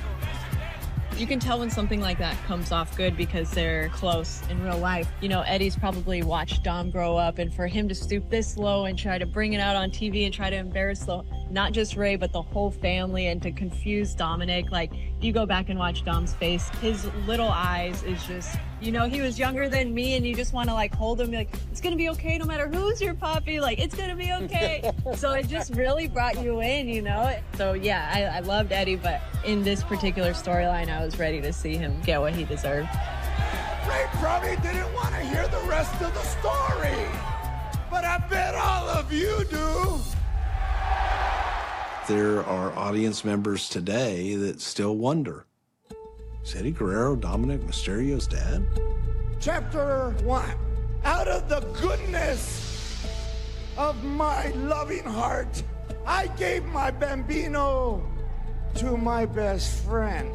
You can tell when something like that comes off good because they're close in real life. You know, Eddie's probably watched Dom grow up, and for him to stoop this low and try to bring it out on TV and try to embarrass the, not just Rey, but the whole family and to confuse Dominik. Like, you go back and watch Dom's face, his little eyes is just, you know, he was younger than me, and you just want to like hold him, like, it's gonna be okay no matter who's your puppy, like, it's gonna be okay. so it just really brought you in, you know? So yeah, I, I loved Eddie, but in this particular storyline, I was ready to see him get what he deserved. Rey probably didn't want to hear the rest of the story. But I bet all of you do. There are audience members today that still wonder is Eddie Guerrero Dominik Mysterio's dad? Chapter 1. Out of the goodness of my loving heart, I gave my bambino to my best friend.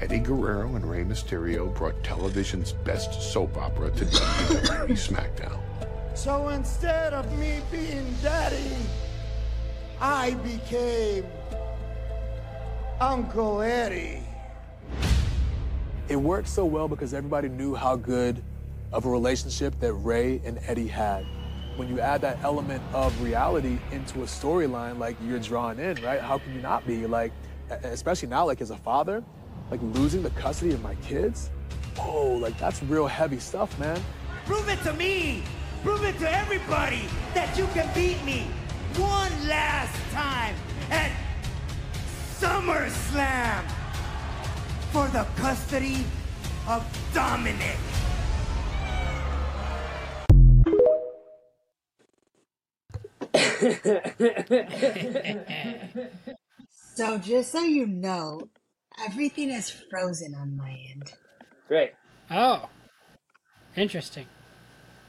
Eddie Guerrero and Rey Mysterio brought television's best soap opera to WWE SmackDown. So instead of me being daddy, I became Uncle Eddie. It worked so well because everybody knew how good of a relationship that Rey and Eddie had. When you add that element of reality into a storyline like you're drawn in, right? How can you not be? Like, especially now, like as a father, like losing the custody of my kids. Oh, like that's real heavy stuff, man. Prove it to me! Prove it to everybody that you can beat me one last time at SummerSlam for the custody of Dominik. So just so you know, everything is frozen on my end. Great. Oh. Interesting.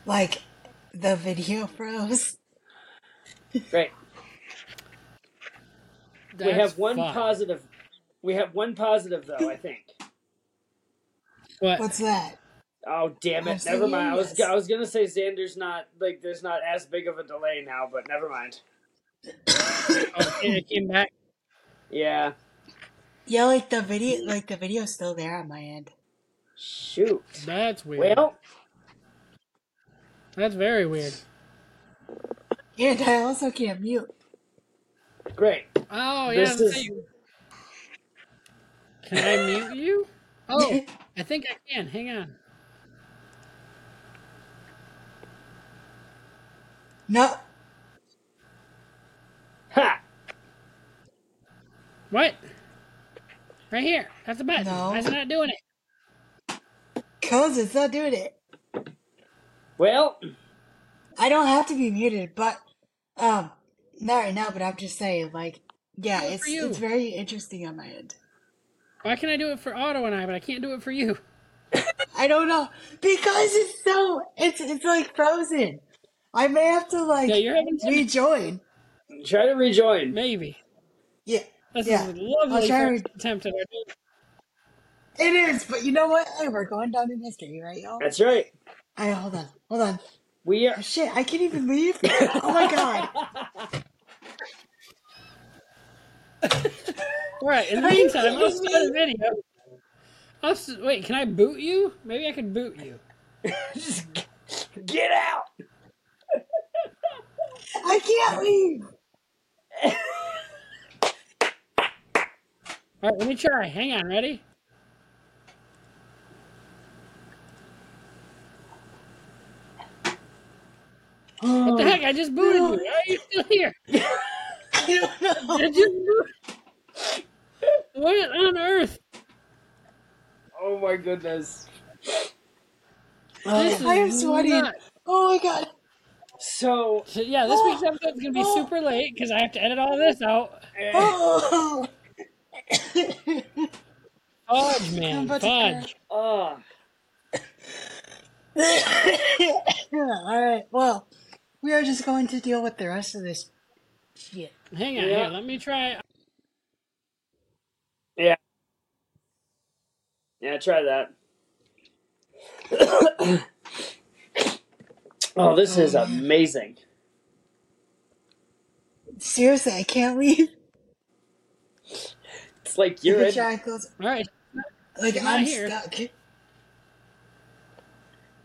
Like the video froze. Great. we have one fun. positive. We have one positive though. I think. What? What's that? Oh damn I'm it! Never saying mind. I was yes. I was gonna say Xander's not like there's not as big of a delay now, but never mind. Oh, it came back. Yeah. Yeah, like the video, like the video's still there on my end. Shoot. That's weird. Well, That's very weird. And I also can't mute. great. Oh yeah. This I'm is- saying- Can I mute you? Oh, I think I can. Hang on. No, Ha! What? Right here. That's the button. No. Why is it not doing it? cause it's not doing it. Well, I don't have to be muted, but um, not right now. But I'm just saying, like Yeah, it's you. it's very interesting on my end. Why can I do it for Otto and I, but I can't do it for you? I don't know because it's so it's it's like frozen. I may have to like Yeah, you're having some- rejoin. Try to rejoin. Maybe. Yeah, This yeah. is a lovely I'll try to first attempt at our It is, but you know what? Hey, we're going down in history, right, y'all? That's right. Alright, hold on, hold on. We are. Oh, shit, I can't even leave. oh my god. All right. In the Are meantime, I'll kidding start a video. I'll s- wait. Can I boot you? Maybe I can boot you. Just get out. I can't leave. All right. Let me try. Hang on. Ready? What the oh, heck? I just booted you. Why are you still here? I don't know. I just boot- What on earth? Oh my goodness. This I am sweating. nuts. Oh my god. So, So yeah, this week's oh. episode is gonna be oh. super late because I have to edit all this out. Eh. Oh. Fudge, man, about fudge. Oh. All right. Well, we are just going to deal with the rest of this shit. Hang on, Yeah. here. Let me try. Yeah. Yeah, try that. oh, this is oh. amazing. Seriously, I can't leave. It's like you're the in. chat goes All right. like She's I'm here. stuck.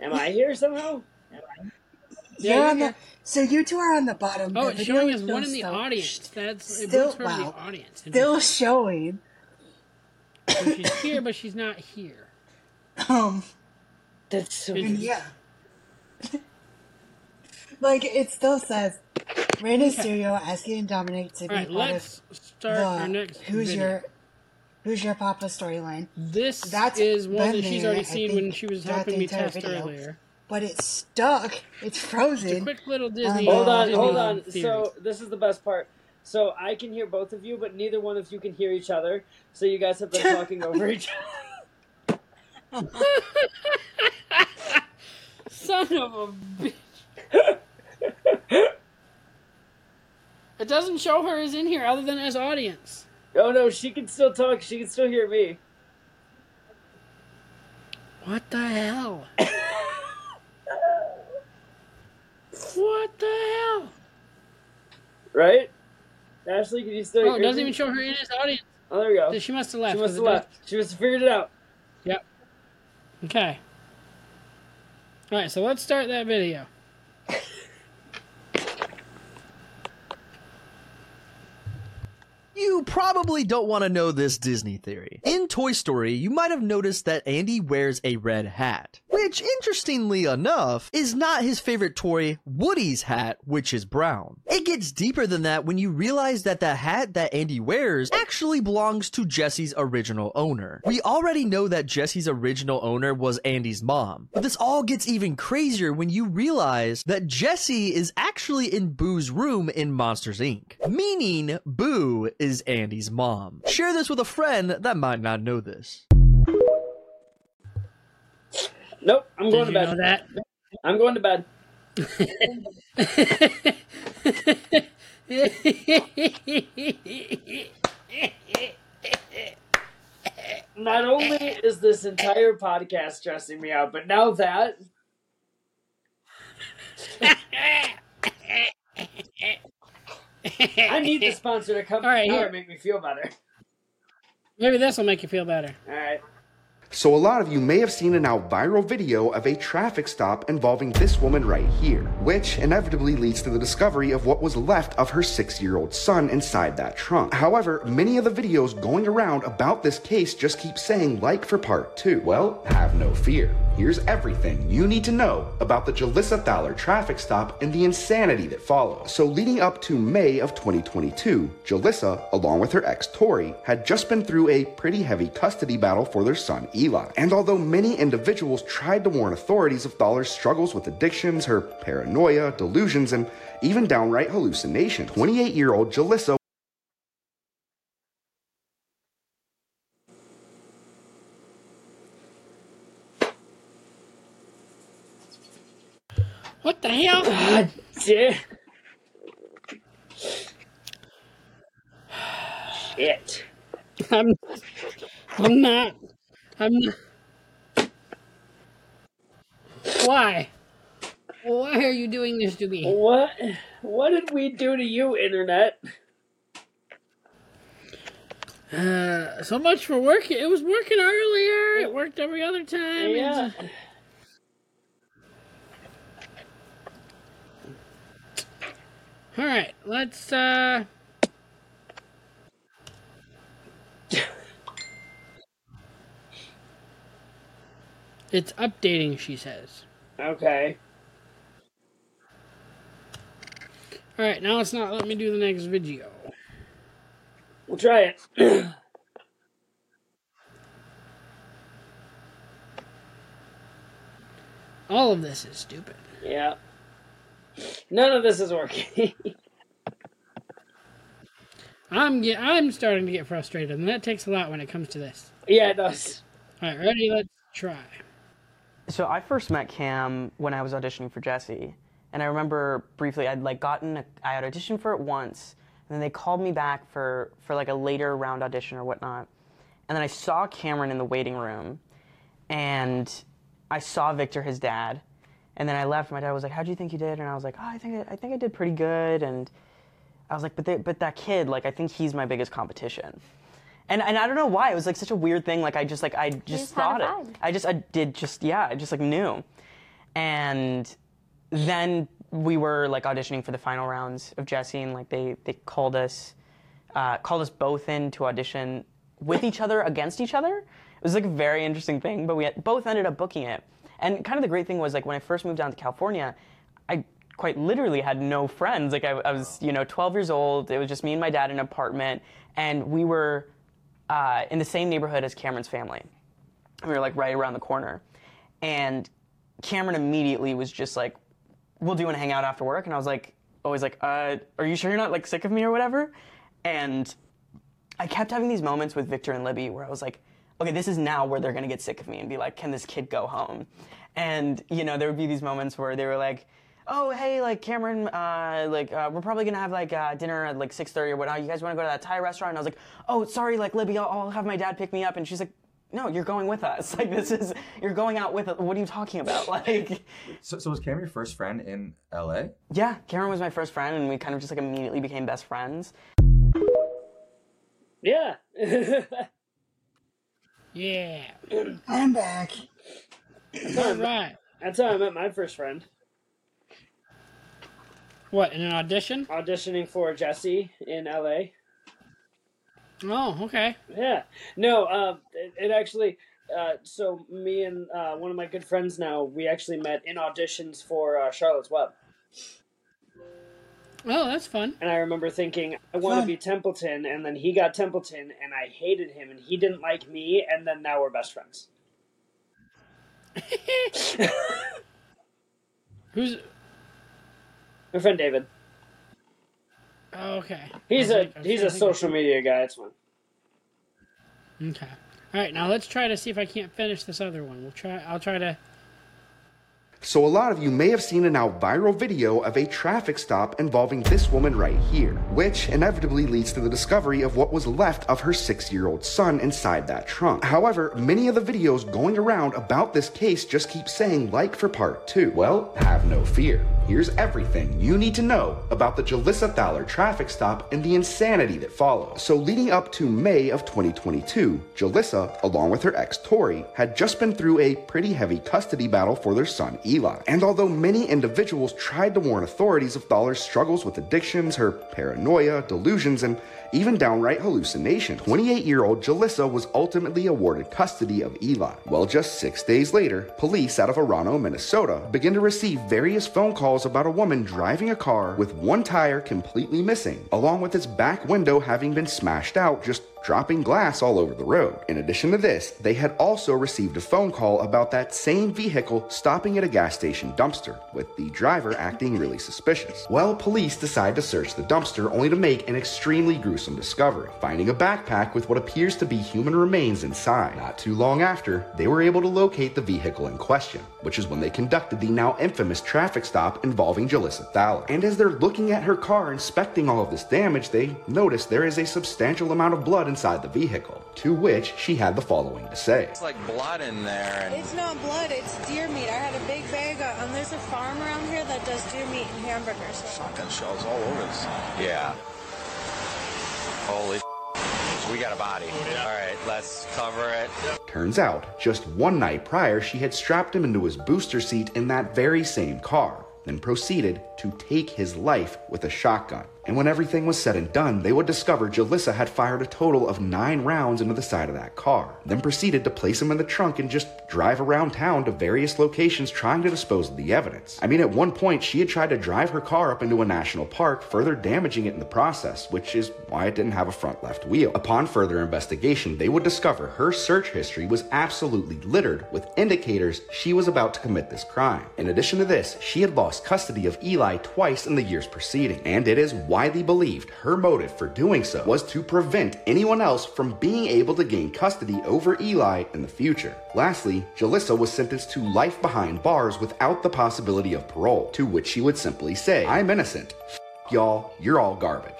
Am I here somehow? Yeah, You're you're on the so you two are on the bottom. Oh, The it's showing is us one in the so- audience. That's Still, boots her in the wow. audience. Still showing. So she's here, but she's not here. Um. That's so. And yeah. like it still says, Rey Mysterio asking Dominik to All be right, part let's of start the our next who's video. your who's your papa storyline. This That's is one that she's already I seen think, when she was helping me entire test video. earlier. But it's stuck. It's frozen. It's a quick little um, Disney. Hold on, Disney hold on. theory. So this is the best part. So I can hear both of you, but neither one of you can hear each other. So you guys have been talking over each other. Son of a bitch. it doesn't show her as in here other than as audience. Oh no, she can still talk. She can still hear me. What the hell? what the hell? Right? Ashley, can you still Oh, it doesn't even show her in his audience. Oh, there we go. She must have left. She must have left. She must have figured it out. Yep. Okay. All right, so let's start that video. You probably don't want to know this Disney theory. In Toy Story, you might have noticed that Andy wears a red hat, which, interestingly enough, is not his favorite toy, Woody's hat, which is brown. It gets deeper than that when you realize that the hat that Andy wears actually belongs to Jesse's original owner. We already know that Jesse's original owner was Andy's mom, but this all gets even crazier when you realize that Jesse is actually in Boo's room in Monsters Inc., meaning Boo is Andy's mom. Share this with a friend that might not know this. Nope, I'm going Did to you bed. know that? I'm going to bed. Not only is this entire podcast stressing me out, but now that. I need the sponsor to come All right, here. and make me feel better. Maybe this will make you feel better. All right. So a lot of you may have seen a now viral video of a traffic stop involving this woman right here, which inevitably leads to the discovery of what was left of her six-year-old son inside that trunk. However, many of the videos going around about this case just keep saying like for part two. Well, have no fear. Here's everything you need to know about the Julissa Thaler traffic stop and the insanity that followed. So leading up to May of 2022, Julissa, along with her ex Tori, had just been through a pretty heavy custody battle for their son Eli, and although many individuals tried to warn authorities of Thaler's struggles with addictions, her paranoia, delusions, and even downright hallucinations, 28 year old Julissa What the hell? God, shit. I'm, I'm not. I'm. Why? Why are you doing this to me? What? What did we do to you, internet? Uh, so much for working. It was working earlier. It worked every other time. Yeah. It's- All right, let's. uh It's updating, she says. Okay. All right, now it's not let me do the next video. We'll try it. All of this is stupid. yeah. None of this is working. I'm get, I'm starting to get frustrated, and that takes a lot when it comes to this. yeah, it does. All right, ready? Let's try. So I first met Cam when I was auditioning for Jesse, and I remember briefly I'd like gotten a, I had auditioned for it once, and then they called me back for for like a later round audition or whatnot, and then I saw Cameron in the waiting room, and I saw Victor, his dad, and then I left. My dad was like, "How do you think you did?" And I was like, "Oh, I think I, I think I did pretty good." And I was like, "But they, but that kid, like, I think he's my biggest competition." And and I don't know why it was like such a weird thing. Like I just like I just, just thought it. I just I did just yeah. I just like knew. And then we were like auditioning for the final rounds of Jesse, and like they they called us uh, called us both in to audition with each other against each other. It was like a very interesting thing, but we had, both ended up booking it. And kind of the great thing was like when I first moved down to California, I quite literally had no friends. Like I, I was, you know, 12 years old. It was just me and my dad in an apartment, and we were uh, in the same neighborhood as Cameron's family. We were like right around the corner, and Cameron immediately was just like, "Well, do you want to hang out after work?" And I was like, always like, uh, "Are you sure you're not like sick of me or whatever?" And I kept having these moments with Victor and Libby where I was like, okay, this is now where they're gonna get sick of me and be like, can this kid go home? And you know, there would be these moments where they were like, oh, hey, like Cameron, uh, like uh, we're probably gonna have like uh, dinner at like 6:30 or whatnot. You guys want to go to that Thai restaurant? And I was like, oh, sorry, like Libby, I'll, I'll have my dad pick me up. And she's like. No, you're going with us. Like this is you're going out with. What are you talking about? Like, So, so was Cam your first friend in LA? yeah, Cameron was my first friend, and we kind of just like immediately became best friends. Yeah. Yeah. I'm back. All right. That's how I met my first friend. What in an audition? Auditioning for Jesse in LA. Oh, okay. Yeah. No, uh, it, it actually. Uh, so me and uh, one of my good friends now, we actually met in auditions for uh, Charlotte's Web. Oh, that's fun. And I remember thinking, I want to be Templeton, and then he got Templeton, and I hated him, and he didn't like me, and then now we're best friends. Who's My friend David. oh, okay? He's I a he's a trying to think social media guy. It's fun. of- Okay. All right, now let's try to see if I can't finish this other one. We'll try. I'll try to. So a lot of you may have seen a now viral video of a traffic stop involving this woman right here, which inevitably leads to the discovery of what was left of her six-year-old son inside that trunk. However, many of the videos going around about this case just keep saying like for part two. Well, have no fear. Here's everything you need to know about the Julissa Thaler traffic stop and the insanity that followed. So leading up to May of 2022, Julissa, along with her ex Tori, had just been through a pretty heavy custody battle for their son Eli. And although many individuals tried to warn authorities of Thaler's struggles with addictions, her paranoia, delusions, and even downright hallucinations, 28 year old Julissa was ultimately awarded custody of Eli. Well, just six days later, police out of Orono, Minnesota, began to receive various phone calls about a woman driving a car with one tire completely missing, along with its back window having been smashed out just dropping glass all over the road. In addition to this, they had also received a phone call about that same vehicle stopping at a gas station dumpster, with the driver acting really suspicious. Well, police decide to search the dumpster only to make an extremely gruesome discovery, finding a backpack with what appears to be human remains inside. Not too long after, they were able to locate the vehicle in question, which is when they conducted the now infamous traffic stop involving Julissa Thaler. And as they're looking at her car inspecting all of this damage, they notice there is a substantial amount of blood inside the vehicle, to which she had the following to say. It's like blood in there. And It's not blood, it's deer meat. I had a big bag of, and there's a farm around here that does deer meat and hamburgers. shotgun shells all over this. Yeah. Holy. So we got a body. All right, let's cover it. Turns out, just one night prior, she had strapped him into his booster seat in that very same car, then proceeded to take his life with a shotgun. And when everything was said and done, they would discover Julissa had fired a total of nine rounds into the side of that car, then proceeded to place him in the trunk and just drive around town to various locations trying to dispose of the evidence. I mean, at one point, she had tried to drive her car up into a national park, further damaging it in the process, which is why it didn't have a front left wheel. Upon further investigation, they would discover her search history was absolutely littered with indicators she was about to commit this crime. In addition to this, she had lost custody of Eli twice in the years preceding, and it is widely believed her motive for doing so was to prevent anyone else from being able to gain custody over Eli in the future. Lastly, Julissa was sentenced to life behind bars without the possibility of parole, to which she would simply say, I'm innocent. F- y'all, you're all garbage.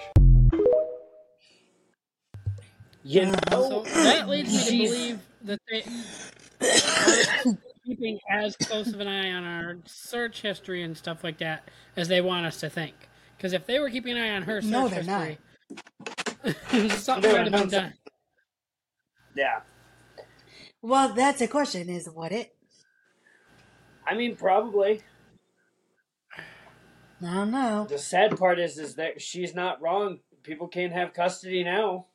You So that leads me to believe that they are keeping as close of an eye on our search history and stuff like that as they want us to think. Because if they were keeping an eye on her search No, they're history, something They would would have been know done. Yeah. Well, that's a question. Is what it? I mean, probably. I don't know. The sad part is, is that she's not wrong. People can't have custody now.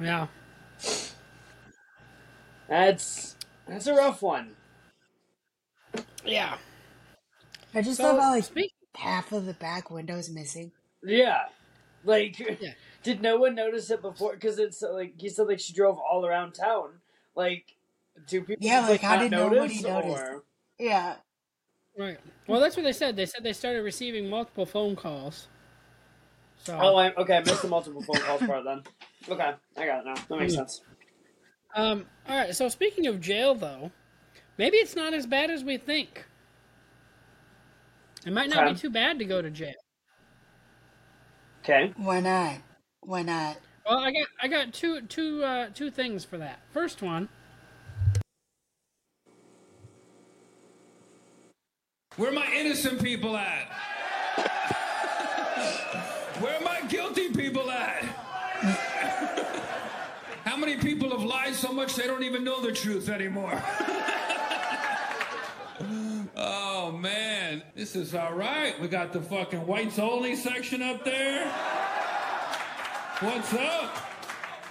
Yeah. That's that's a rough one. Yeah. I just So, love how like half of the back window's missing. Yeah. Like, did no one notice it before? Because it's like you said, like she drove all around town. Like, do people Yeah, just, like, how not did nobody notice? notice? Or Yeah. Right. Well, that's what they said. They said they started receiving multiple phone calls. So. oh, I, okay, I missed the multiple phone calls part then. Okay, I got it now. That makes Hmm. sense. Um. All right. So speaking of jail, though, maybe it's not as bad as we think. It might not Okay. be too bad to go to jail. Okay. Why not? Why not? Well, I got I got two two uh, two things for that. First one, Where are my innocent people at? Where are my guilty people at? How many people have lied so much they don't even know the truth anymore? oh man, this is all right. We got the fucking whites only section up there. What's up?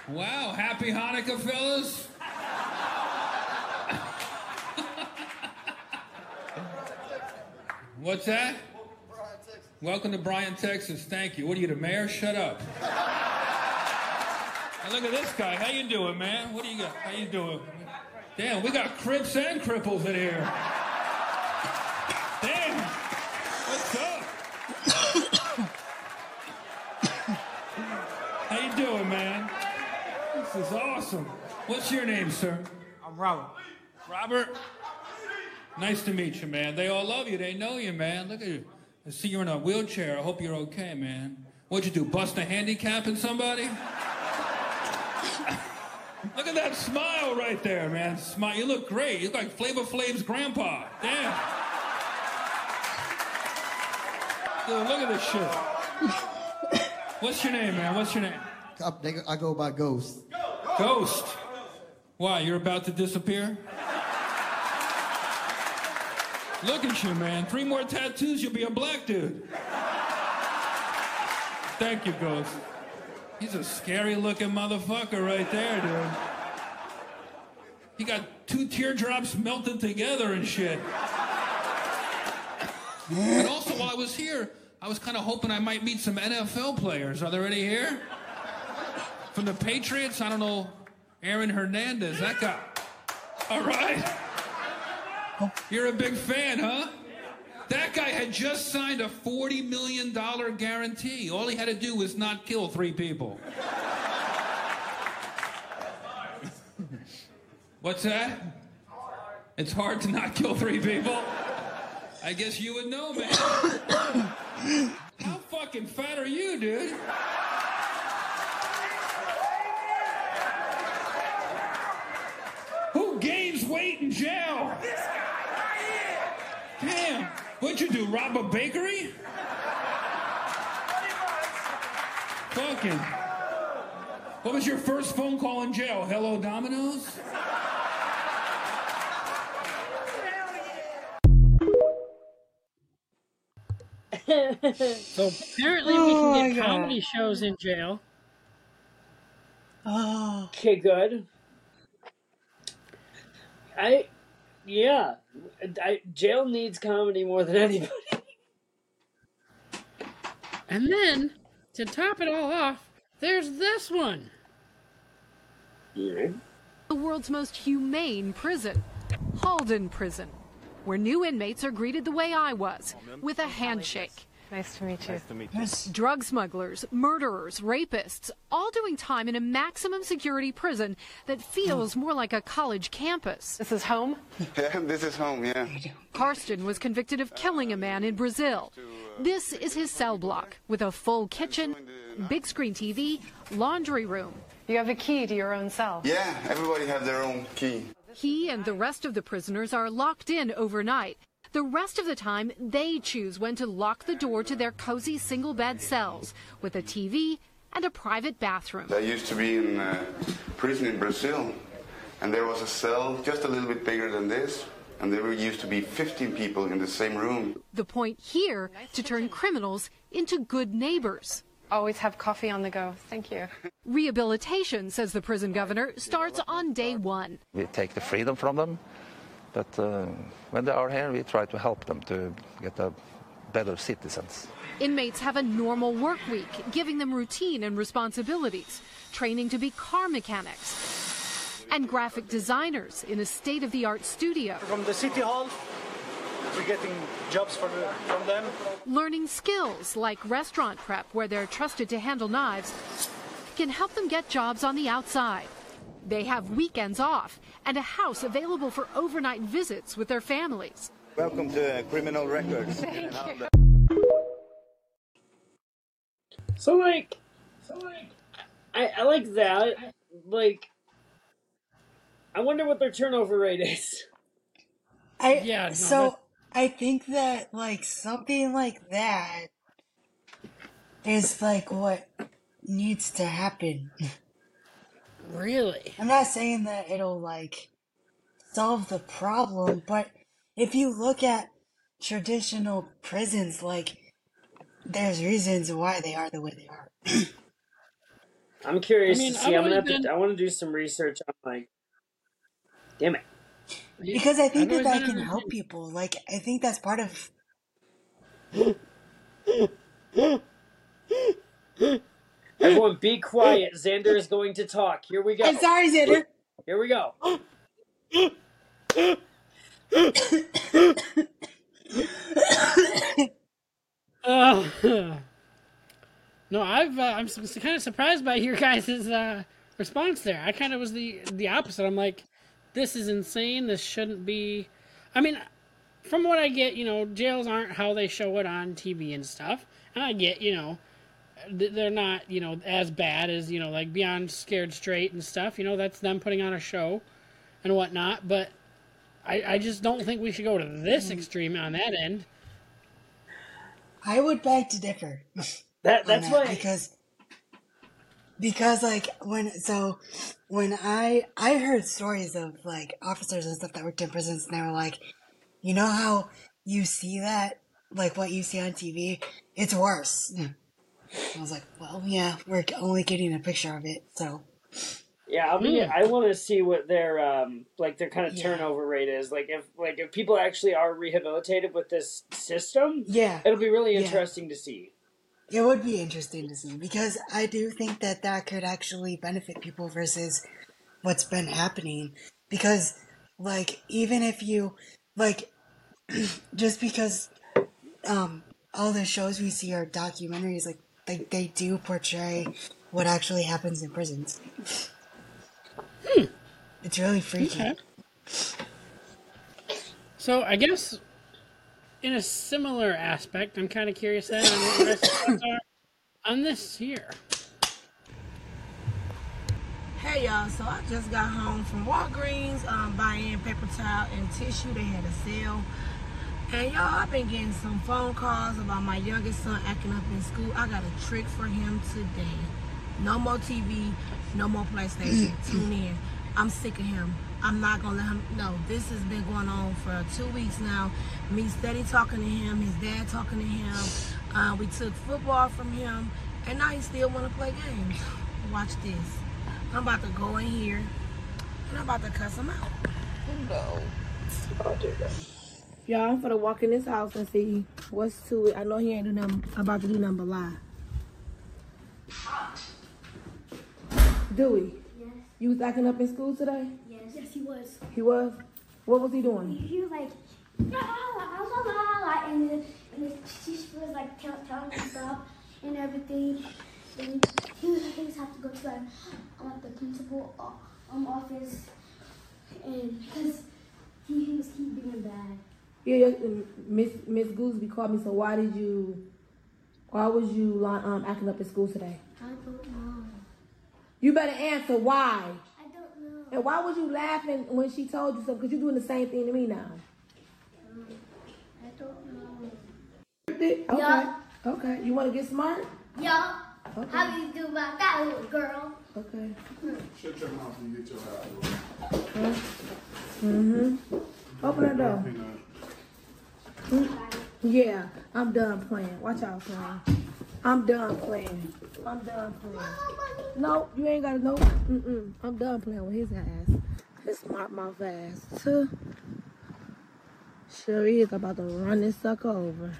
Wow, happy Hanukkah, fellas. What's that? Welcome to Bryan, Texas. Thank you. What are you, the mayor? Shut up. Now look at this guy. How you doing, man? What do you got? How you doing? Damn, we got crips and cripples in here. Damn. What's up? How you doing, man? This is awesome. What's your name, sir? I'm Robert. Robert? Nice to meet you, man. They all love you. They know you, man. Look at you. I see you're in a wheelchair. I hope you're okay, man. What'd you do? Bust a handicap in somebody? Look at that smile right there, man. Smile. You look great. You look like Flavor Flav's grandpa. Damn. Dude, look at this shit. What's your name, man? What's your name? I, I go by Ghost. Ghost. Why? You're about to disappear? Look at you, man. Three more tattoos, you'll be a black dude. Thank you, Ghost. He's a scary looking motherfucker right there, dude. He got two teardrops melted together and shit. And also, while I was here, I was kind of hoping I might meet some NFL players. Are there any here? From the Patriots. I don't know, Aaron Hernandez. That guy. All right. You're a big fan, huh? That guy had just signed a $40 million guarantee. All he had to do was not kill three people. What's that? It's hard to not kill three people. I guess you would know, man. How fucking fat are you, dude? Who gains weight in jail? This guy. Damn. What'd you do? Rob a bakery? Fucking. What was your first phone call in jail? Hello, Domino's? So apparently we Oh can my get God. comedy shows in jail. Oh. Okay, good. I, yeah, I, jail needs comedy more than anybody. And then, to top it all off, there's this one. Mm-hmm. The world's most humane prison, Halden Prison, where new inmates are greeted the way I was, with a handshake. Nice to meet you. Nice to meet you. Drug smugglers, murderers, rapists, all doing time in a maximum security prison that feels mm. more like a college campus. This is home? Yeah, this is home, yeah. Karsten was convicted of killing a man in Brazil. This is his cell block with a full kitchen, big screen TV, laundry room. You have a key to your own cell. Yeah, everybody have their own key. He and the rest of the prisoners are locked in overnight. The rest of the time, they choose when to lock the door to their cozy single bed cells with a TV and a private bathroom. I used to be in a prison in Brazil, and there was a cell just a little bit bigger than this, and there were used to be 15 people in the same room. The point here to turn criminals into good neighbors. Always have coffee on the go. Thank you. Rehabilitation, says the prison governor, starts on day one. We take the freedom from them, but uh, when they are here, we try to help them to get a better citizens. Inmates have a normal work week, giving them routine and responsibilities, training to be car mechanics, and graphic designers in a state of the art studio. From the city hall, we're getting jobs for from them. Learning skills like restaurant prep, where they're trusted to handle knives, can help them get jobs on the outside. They have weekends off and a house available for overnight visits with their families. Welcome to uh, Criminal Records. So like, so like, I, I like that. Like, I wonder what their turnover rate is. I Yeah, no, so I think that like something like that is like what needs to happen. Really? I'm not saying that it'll like solve the problem, but if you look at traditional prisons, like there's reasons why they are the way they are. I'm curious I mean, to I've see. I'm gonna always have to. I want to do some research on like. Damn it. Because I think I've that always that can a- help people. Like I think that's part of Everyone, be quiet. Xander is going to talk. Here we go. I'm sorry, Xander. Here we go. Uh, no, I've uh, I'm kind of surprised by your guys' uh, response there. I kind of was the the opposite. I'm like, this is insane. This shouldn't be. I mean, from what I get, you know, jails aren't how they show it on TV and stuff. And I get, you know, th- they're not, you know, as bad as you know, like Beyond Scared Straight and stuff. You know, that's them putting on a show and whatnot. But I, I just don't think we should go to this mm-hmm. extreme on that end. I would beg to differ. That on that's why because because like when so when I I heard stories of like officers and stuff that worked in prisons and they were like, you know how you see that like what you see on TV, it's worse. I was like, well, yeah, we're only getting a picture of it, so Yeah, I mean, Hmm. I want to see what their um like their kind of Yeah. turnover rate is. Like if like if people actually are rehabilitated with this system, Yeah. it'll be really Yeah. interesting to see. it would be interesting to see because I do think that that could actually benefit people versus what's been happening. Because, like, even if you, like, just because um, all the shows we see are documentaries, like, they, they do portray what actually happens in prisons. It's really freaky. Okay. So I guess in a similar aspect, I'm kind of curious then on what your guys' thoughts are on this here. Hey y'all, so I just got home from Walgreens um, buying paper towel and tissue. They had a sale. And y'all, I've been getting some phone calls about my youngest son acting up in school. I got a trick for him today. No more TV, no more PlayStation. Tune in. I'm sick of him. I'm not gonna let him no, this has been going on for two weeks now. Me steady talking to him, his dad talking to him. Uh, we took football from him, and now he still wanna play games. Watch this. I'm about to go in here and I'm about to cuss him out. No. Y'all, I'm gonna walk in this house and see what's to it. I know he ain't do nothing, about to do nothing but lie. Dewey, Yes. you was acting up in school today? Yes. Yes, he was. He was? What was he doing? He was like, la la la la la, and then and then she was like tell, telling him stuff and everything. And he was he was have to go to like, like the principal uh, um office, and because he, he was keep being bad. Yeah, yeah, Miss Miss Gooseby called me. So why did you? Why was you um acting up in school today? I don't know. You better answer why. I don't know. And why was you laughing when she told you something? Because you're doing the same thing to me now. Um, I don't know. Okay. Yeah. Okay. You want to get smart? Yeah. Okay. How do you do about that, little girl? Okay. Shut your mouth and get your eye. Mm-hmm. Open that door. Yeah, I'm done playing. Watch out, playing. I'm done playing. I'm done playing. No, you ain't gotta know. Mm-mm. I'm done playing with his ass. His smart mouth ass. Sure is about to run this sucker over.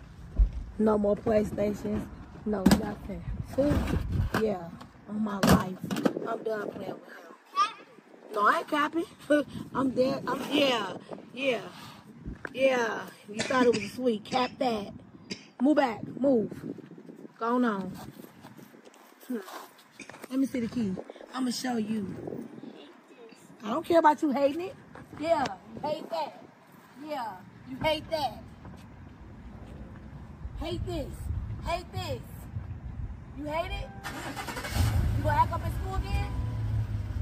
No more PlayStations. No nothing. Yeah, on my life. I'm done playing with him. No, I ain't capping. I'm dead. I'm yeah, yeah, yeah. You thought it was sweet. Cap that. Move back. Move. Go on. Hmm. Let me see the key. I'm gonna show you. I don't care about you hating it. Yeah, you hate that. Yeah, you hate that. Hate this. Hate this. You hate it? You gonna act up in school again?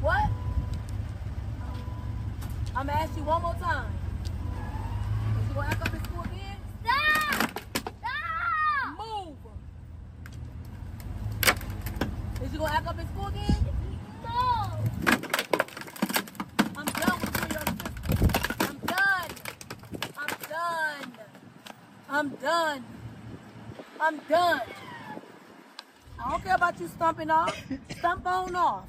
What? I'm gonna ask you one more time. Is you gonna act in? Stop! Stop! Move! Is you gonna act up in school again? No! I'm done with you your sister. I'm done. I'm done. I'm done. I'm done. I don't care about you stumping off. Stump on off.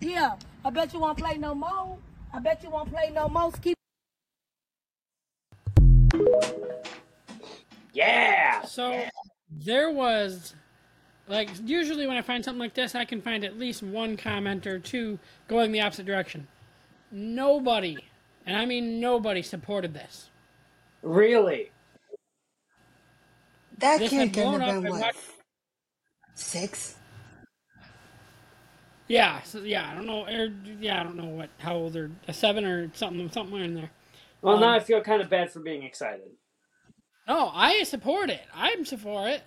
Yeah, I bet you won't play no more. I bet you won't play no more. Keep Yeah. So there was like usually when I find something like this, I can find at least one comment or two going the opposite direction. Nobody, and I mean nobody, supported this. Really? That This kid had couldn't blown have up been what? got- Six? Yeah, so yeah, I don't know, or, yeah, I don't know what how old they're a seven or something, somewhere in there. Well, now Um, I feel kind of bad for being excited. No, I support it. I'm for it.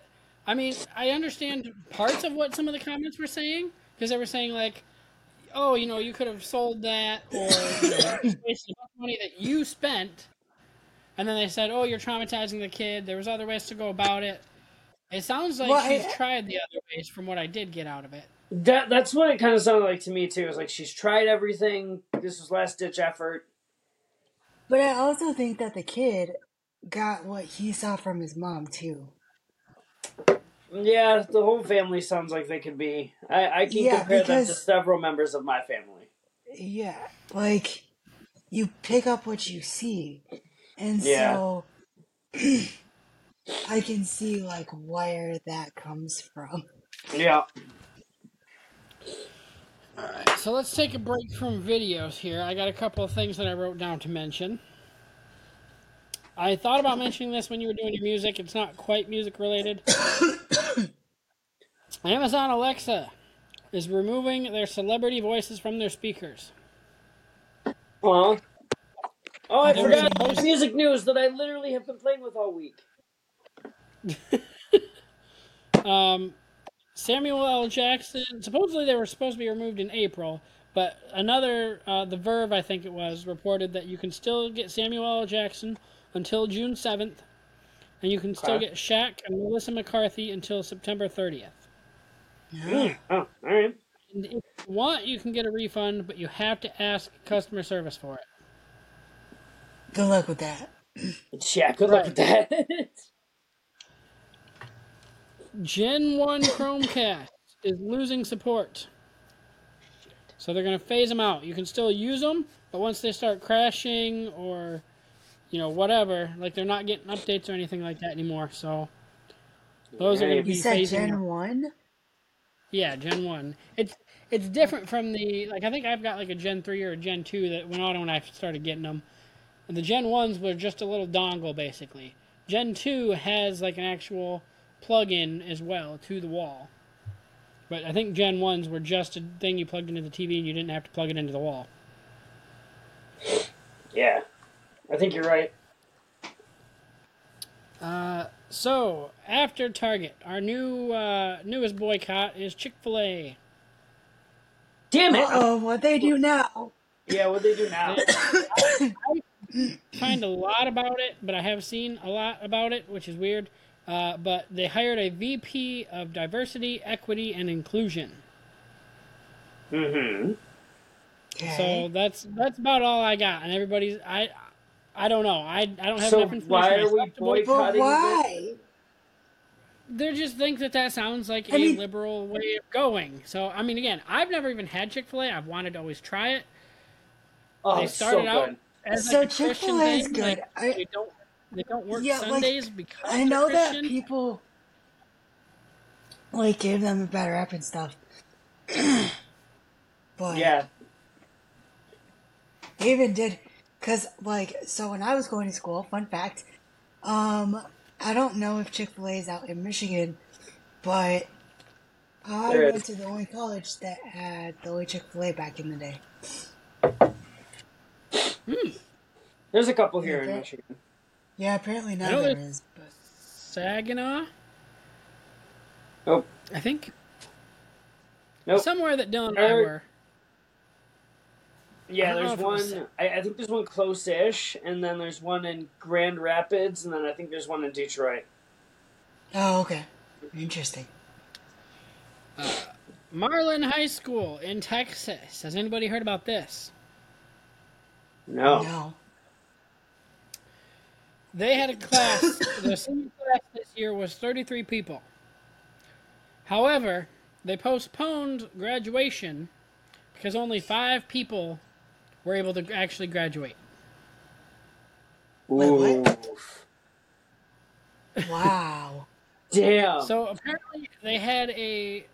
I mean, I understand parts of what some of the comments were saying because they were saying like, "Oh, you know, you could have sold that, or you know, wasted money that you spent." And then they said, "Oh, you're traumatizing the kid. There was other ways to go about it." It sounds like Well, she's I- tried the other ways, from what I did get out of it. That that's what it kind of sounded like to me too. It was like she's tried everything. This was last ditch effort. But I also think that the kid got what he saw from his mom too. Yeah, the whole family sounds like they could be. I, I can Yeah, compare them to several members of my family. Yeah, like you pick up what you see, and Yeah. so I can see like where that comes from. Yeah. Alright, so let's take a break from videos here. I got a couple of things that I wrote down to mention. I thought about mentioning this when you were doing your music. It's not quite music related. Amazon Alexa is removing their celebrity voices from their speakers. Well, oh, I There was forgot a music news that I literally have been playing with all week. Um, Samuel L. Jackson. Supposedly they were supposed to be removed in April, but another, uh, the Verge, I think it was, reported that you can still get Samuel L. Jackson until June seventh, and you can still Okay. get Shaq and Melissa McCarthy until September thirtieth. Mm. Oh, all right. And if you want, you can get a refund, but you have to ask customer service for it. Good luck with that. Yeah, good luck with that. Gen 1 Chromecast is losing support. So they're going to phase them out. You can still use them, but once they start crashing or, you know, whatever, like they're not getting updates or anything like that anymore. So those are going to be You said phasing Gen out. 1? Yeah, Gen 1. It's it's different from the like I think I've got like a Gen 3 or a Gen 2 that went on when I started getting them. And the Gen 1s were just a little dongle basically. Gen 2 has like an actual plug-in as well to the wall. But I think Gen 1s were just a thing you plugged into the TV and you didn't have to plug it into the wall. yeah, I think you're right. Uh, so after Target, our new uh, newest boycott is Chick Fil A. Damn it! Uh-oh, what they do now? Yeah, what they do now? I, I find a lot about it, but I have seen a lot about it, which is weird. Uh, but they hired a VP of Diversity, Equity, and Inclusion. Mm-hmm. Okay. So that's that's about all I got, and everybody's I I don't know I I don't have So enough information. why are we myself to vote. boycotting? But why? They just think that that sounds like I a mean- liberal way of going. So I mean, again, I've never even had Chick Fil A. I've wanted to always try it. Oh, they started so out good. as So like a Chick-fil-A is good. like, I- they don't they don't work Yeah, like, Sundays because I know that people like gave them a bad rap and stuff. but Yeah. they even did because like so when I was going to school, fun fact, um, I don't know if Chick Fil A is out in Michigan, but I There went is. to the only college that had the only Chick Fil A back in the day. There's a couple here in Michigan. Yeah, apparently I now there there's- is. But Saginaw. Nope. I think Nope. somewhere that Dylan and I Er, were. Yeah, I don't know there's if it was one. I, I think there's one close-ish, and then there's one in Grand Rapids, and then I think there's one in Detroit. oh, okay, interesting. Uh, Marlin High School in Texas. Has anybody heard about this? No. No. They had a class. the senior class this year was 33 people. However, they postponed graduation because only five people were able to actually graduate. Wait, what? Wow. Damn. So apparently they had a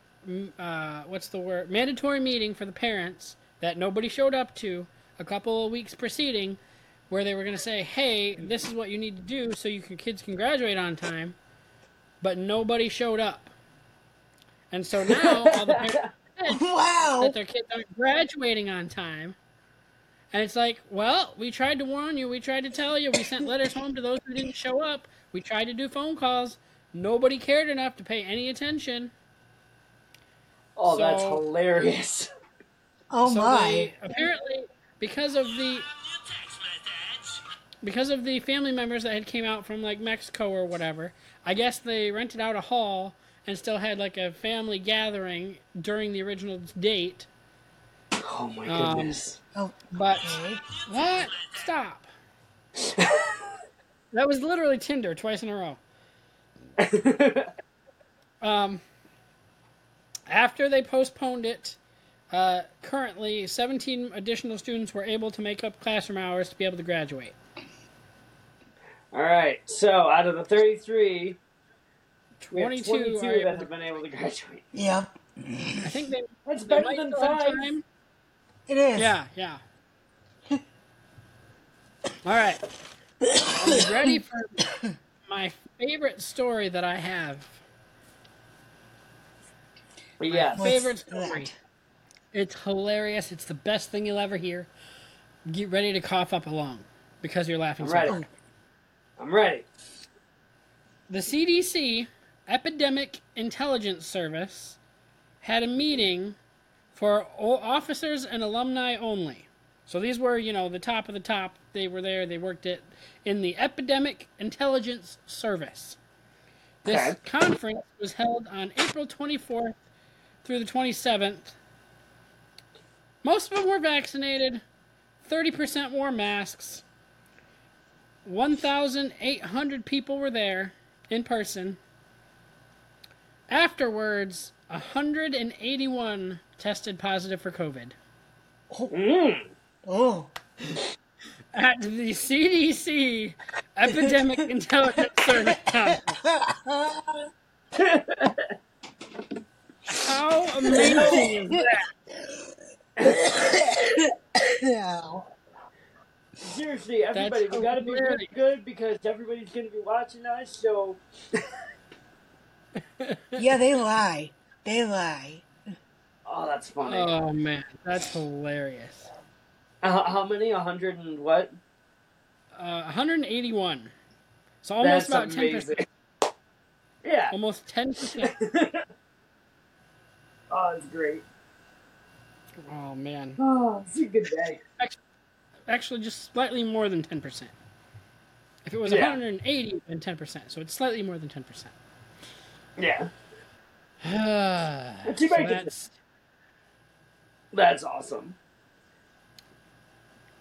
uh, what's the word mandatory meeting for the parents that nobody showed up to a couple of weeks preceding, where they were going to say, "Hey, this is what you need to do so your kids can graduate on time," but nobody showed up, and so now all the parents are Wow. that their kids aren't graduating on time. And it's like, well, we tried to warn you. We tried to tell you. We sent letters home to those who didn't show up. We tried to do phone calls. Nobody cared enough to pay any attention. oh, that's hilarious. Oh so my. they apparently because of the because of the family members that had came out from like Mexico or whatever. I guess they rented out a hall and still had like a family gathering during the original date. Oh my Um, goodness. Oh, But okay. what? Stop. that was literally Tinder twice in a row. um, after they postponed it, uh, currently 17 additional students were able to make up classroom hours to be able to graduate. All right. So out of the 33, we have 22 22 that have been able to graduate. Yeah. I think they. That's they better might than still have five. time. It is. Yeah, yeah. All right. Are you ready for my favorite story that I have? Yes. Favorite story. It's hilarious. It's the best thing you'll ever hear. Get ready to cough up along because you're laughing I'm so ready. hard. I'm ready. The CDC, Epidemic Intelligence Service, had a meeting for officers and alumni only. So these were, you know, the top of the top. They were there. They worked it in the Epidemic Intelligence Service. This Okay. conference was held on April 24th through the 27th. Most of them were vaccinated. 30% wore masks. 1,800 people were there in person. Afterwards, 181 tested positive for COVID. Oh. Mm. oh! At the CDC Epidemic Intelligence Service. How amazing is that? yeah. Seriously, everybody, we gotta be really good because everybody's gonna be watching us. So, Yeah, they lie. They lie. Oh, that's funny. Oh man, that's hilarious. Uh, how many? A hundred and what? Uh, 181. So almost That's about 10%. Yeah. Almost 10%. Oh, it's great. Oh man. Oh, it's a good day. Actually, just slightly more than 10%. If it was Yeah. 180, then 10%. So it's slightly more than 10%. Yeah. so too bad. that's, That's awesome.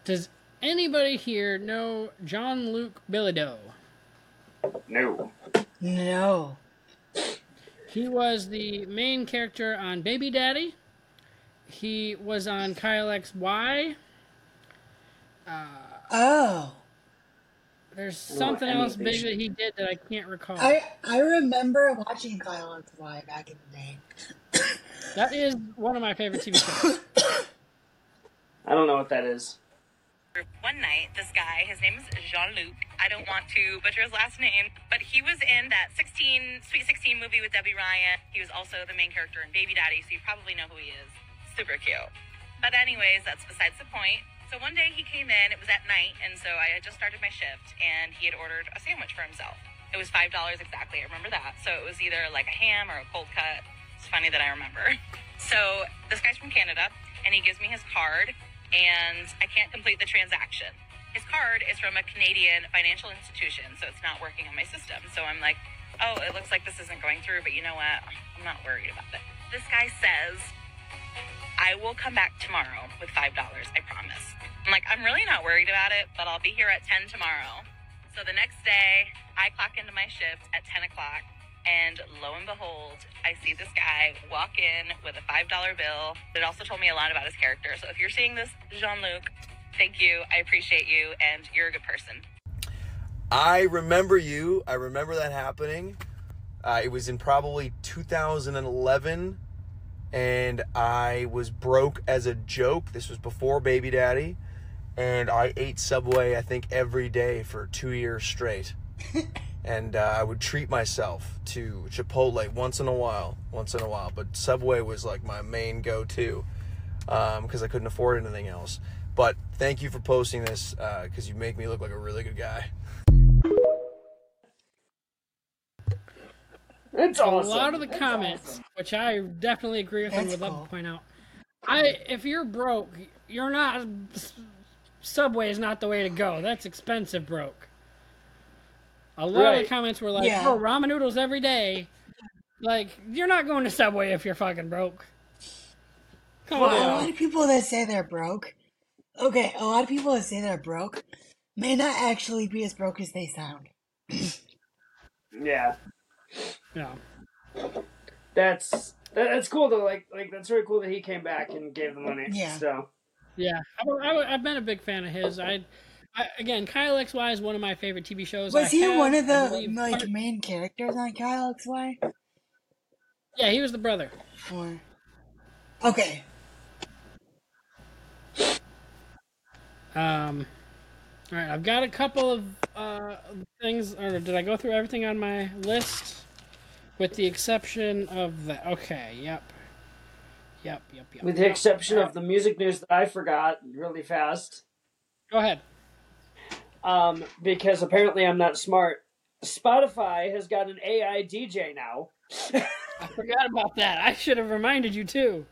does anybody here know Jean Luc Bilodeau? No. No. He was the main character on Baby Daddy. He was on Kyle XY. Uh, Oh. there's I don't something else big that he did that I can't recall. I I remember watching Kyle and Fly back in the day. That is one of my favorite TV shows. I don't know what that is. One night, this guy, his name is Jean Luc. I don't want to butcher his last name, but he was in that 16, Sweet 16 movie with Debby Ryan. He was also the main character in Baby Daddy, so you probably know who he is. Super cute. But, anyways, that's besides the point. So, one day he came in, it was at night, and so I had just started my shift, and he had ordered a sandwich for himself. It was $5 exactly, I remember that. So, it was either like a ham or a cold cut. It's funny that I remember. So, this guy's from Canada, and he gives me his card, and I can't complete the transaction. His card is from a Canadian financial institution, so it's not working on my system. So I'm like, oh, it looks like this isn't going through, but you know what? I'm not worried about it. This guy says, I will come back tomorrow with $5, I promise. I'm like, I'm really not worried about it, but I'll be here at 10 tomorrow. So the next day, I clock into my shift at 10 o'clock, and lo and behold, I see this guy walk in with a $5 bill. It also told me a lot about his character. So if you're seeing this, Jean Luc, thank you. I appreciate you, and you're a good person. I remember you. I remember that happening. Uh, it was in probably 2011, and I was broke as a joke. This was before Baby Daddy, and I ate Subway, I think, every day for two years straight. and uh, I would treat myself to Chipotle once in a while, once in a while. But Subway was like my main go-to because I couldn't afford anything else. But thank you for posting this because you make me look like a really good guy. It's awesome. a lot of the That's comments, which I definitely agree with and That's would love to point out. I if you're broke, you're not Subway is not the way to go. That's expensive broke. A lot of the comments were like, Yeah. "Oh, ramen noodles every day." Like, you're not going to Subway if you're fucking broke. Come Well, a lot of people that say they're broke. Okay, a lot of people that say they're broke may not actually be as broke as they sound. Yeah. Yeah. That's that, that's cool though. Like like that's really cool that he came back and gave the money. Yeah. So Yeah, I, I, I've been a big fan of his. I I, again, Kyle XY is one of my favorite TV shows. Was I he have, one of the believe, like part- main characters on Kyle XY? Yeah, he was the brother. Or okay, Um, all right, I've got a couple of uh, things. Or did I go through everything on my list? With the exception of the. Okay, yep. Yep, yep, yep. With the exception of the music news that I forgot really fast. Go ahead. Um, because apparently I'm not smart. Spotify has got an AI DJ now. I forgot about that. I should have reminded you too.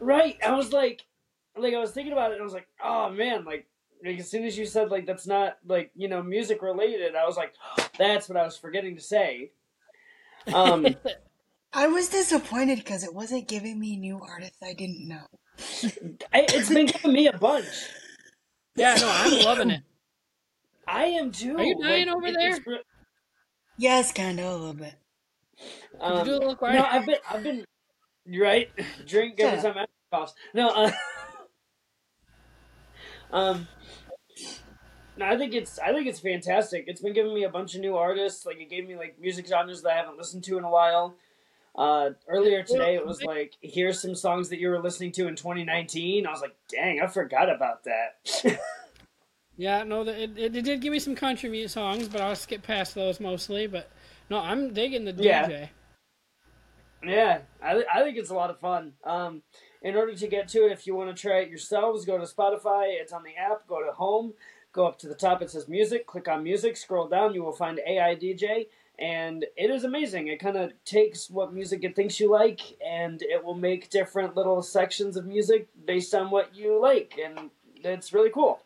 Right. I was like, like I was thinking about it, and I was like, oh man, like, like as soon as you said like that's not like you know music related, I was like, that's what I was forgetting to say. Um, I was disappointed because it wasn't giving me new artists I didn't know. I, it's been giving me a bunch. Yeah, no, I'm loving it. I am too. Are you dying Like, over it- there? re- Yes, kind of a little bit. Um, do a little quiet? No, I've been, I've been, right. Drink every Shut time I coughs. No, uh, um, no, I think it's, I think it's fantastic. It's been giving me a bunch of new artists. Like it gave me like music genres that I haven't listened to in a while. Uh, earlier today, it was like, here's some songs that you were listening to in 2019. I was like, dang, I forgot about that. Yeah, no, it, it, it did give me some country music songs, but I'll skip past those mostly. But no, I'm digging the Yeah. DJ. Yeah, I, th- I think it's a lot of fun. Um, in order to get to it, if you want to try it yourselves, go to Spotify. It's on the app. Go to Home. Go up to the top. It says Music. Click on Music. Scroll down. You will find AI DJ, and it is amazing. It kind of takes what music it thinks you like, and it will make different little sections of music based on what you like, and it's really cool.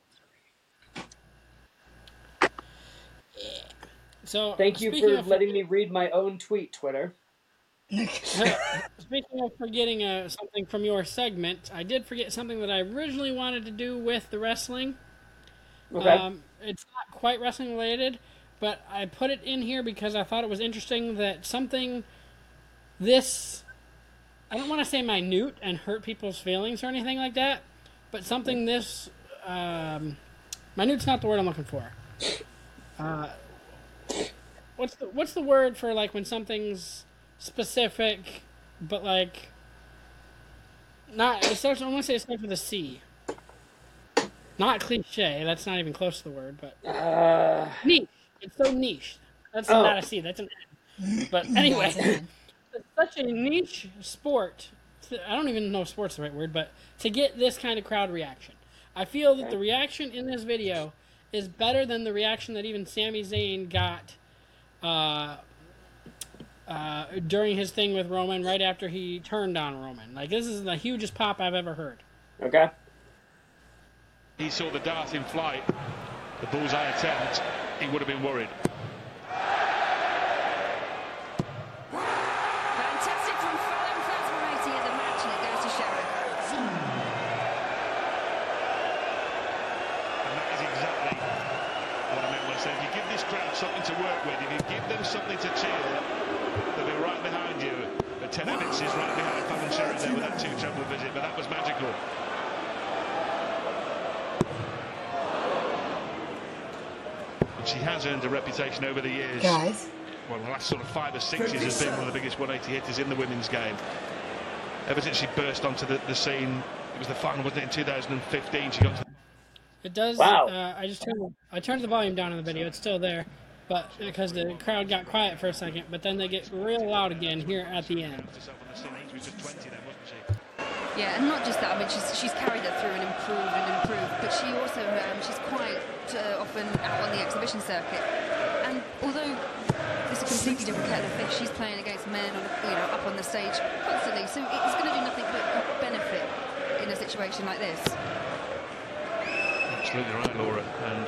So Thank you for letting me read my own tweet, Twitter. Speaking of forgetting uh, something from your segment, I did forget something that I originally wanted to do with the wrestling. Okay. Um, it's not quite wrestling related, but I put it in here because I thought it was interesting that something this I don't want to say minute and hurt people's feelings or anything like that, but something this um, minute's not the word I'm looking for. Uh, what's the what's the word for like when something's specific, but like not it starts. I want to say it starts with a C. Not cliche. That's not even close to the word, but Uh, niche. It's so niche. That's Oh. not a C. That's an N. But anyway, it's such a niche sport. I don't even know if sport's the right word, but to get this kind of crowd reaction, I feel that the reaction in this video is better than the reaction that even Sami Zayn got uh, uh, during his thing with Roman right after he turned on Roman. Like this is the hugest pop I've ever heard. Okay. He saw the dart in flight, the bullseye attempt, he would have been worried. Fantastic from Fallon Fasmorati in the match, and it goes to Sherrock. And that is exactly what I meant when I said if you give this crowd something to work with, if you give them something to cheer, they'll be right behind you. But Ted Evetts is right behind Fallon Sherrock there with that two treble visit, but that was magical. And she has earned reputation over the years. Guys. Well, the last sort of five or six years has been one of the biggest 180 hitters in the women's game. Ever since she burst onto the, the scene, it was the final, wasn't it, in 2015? She got to It does. Wow. Uh, I just turned I turned the volume down on the video. It's still there, but because the crowd got quiet for a second, but then they get real loud again here at the end. Yeah, and not just that. I mean, she's she's carried her through and improved and improved, but she also um, she's quite uh, often out on the exhibition circuit. And although it's a completely different kettle of fish, she's playing against men on you know up on the stage constantly, so it's going to do nothing but benefit in a situation like this. Absolutely right, Laura. And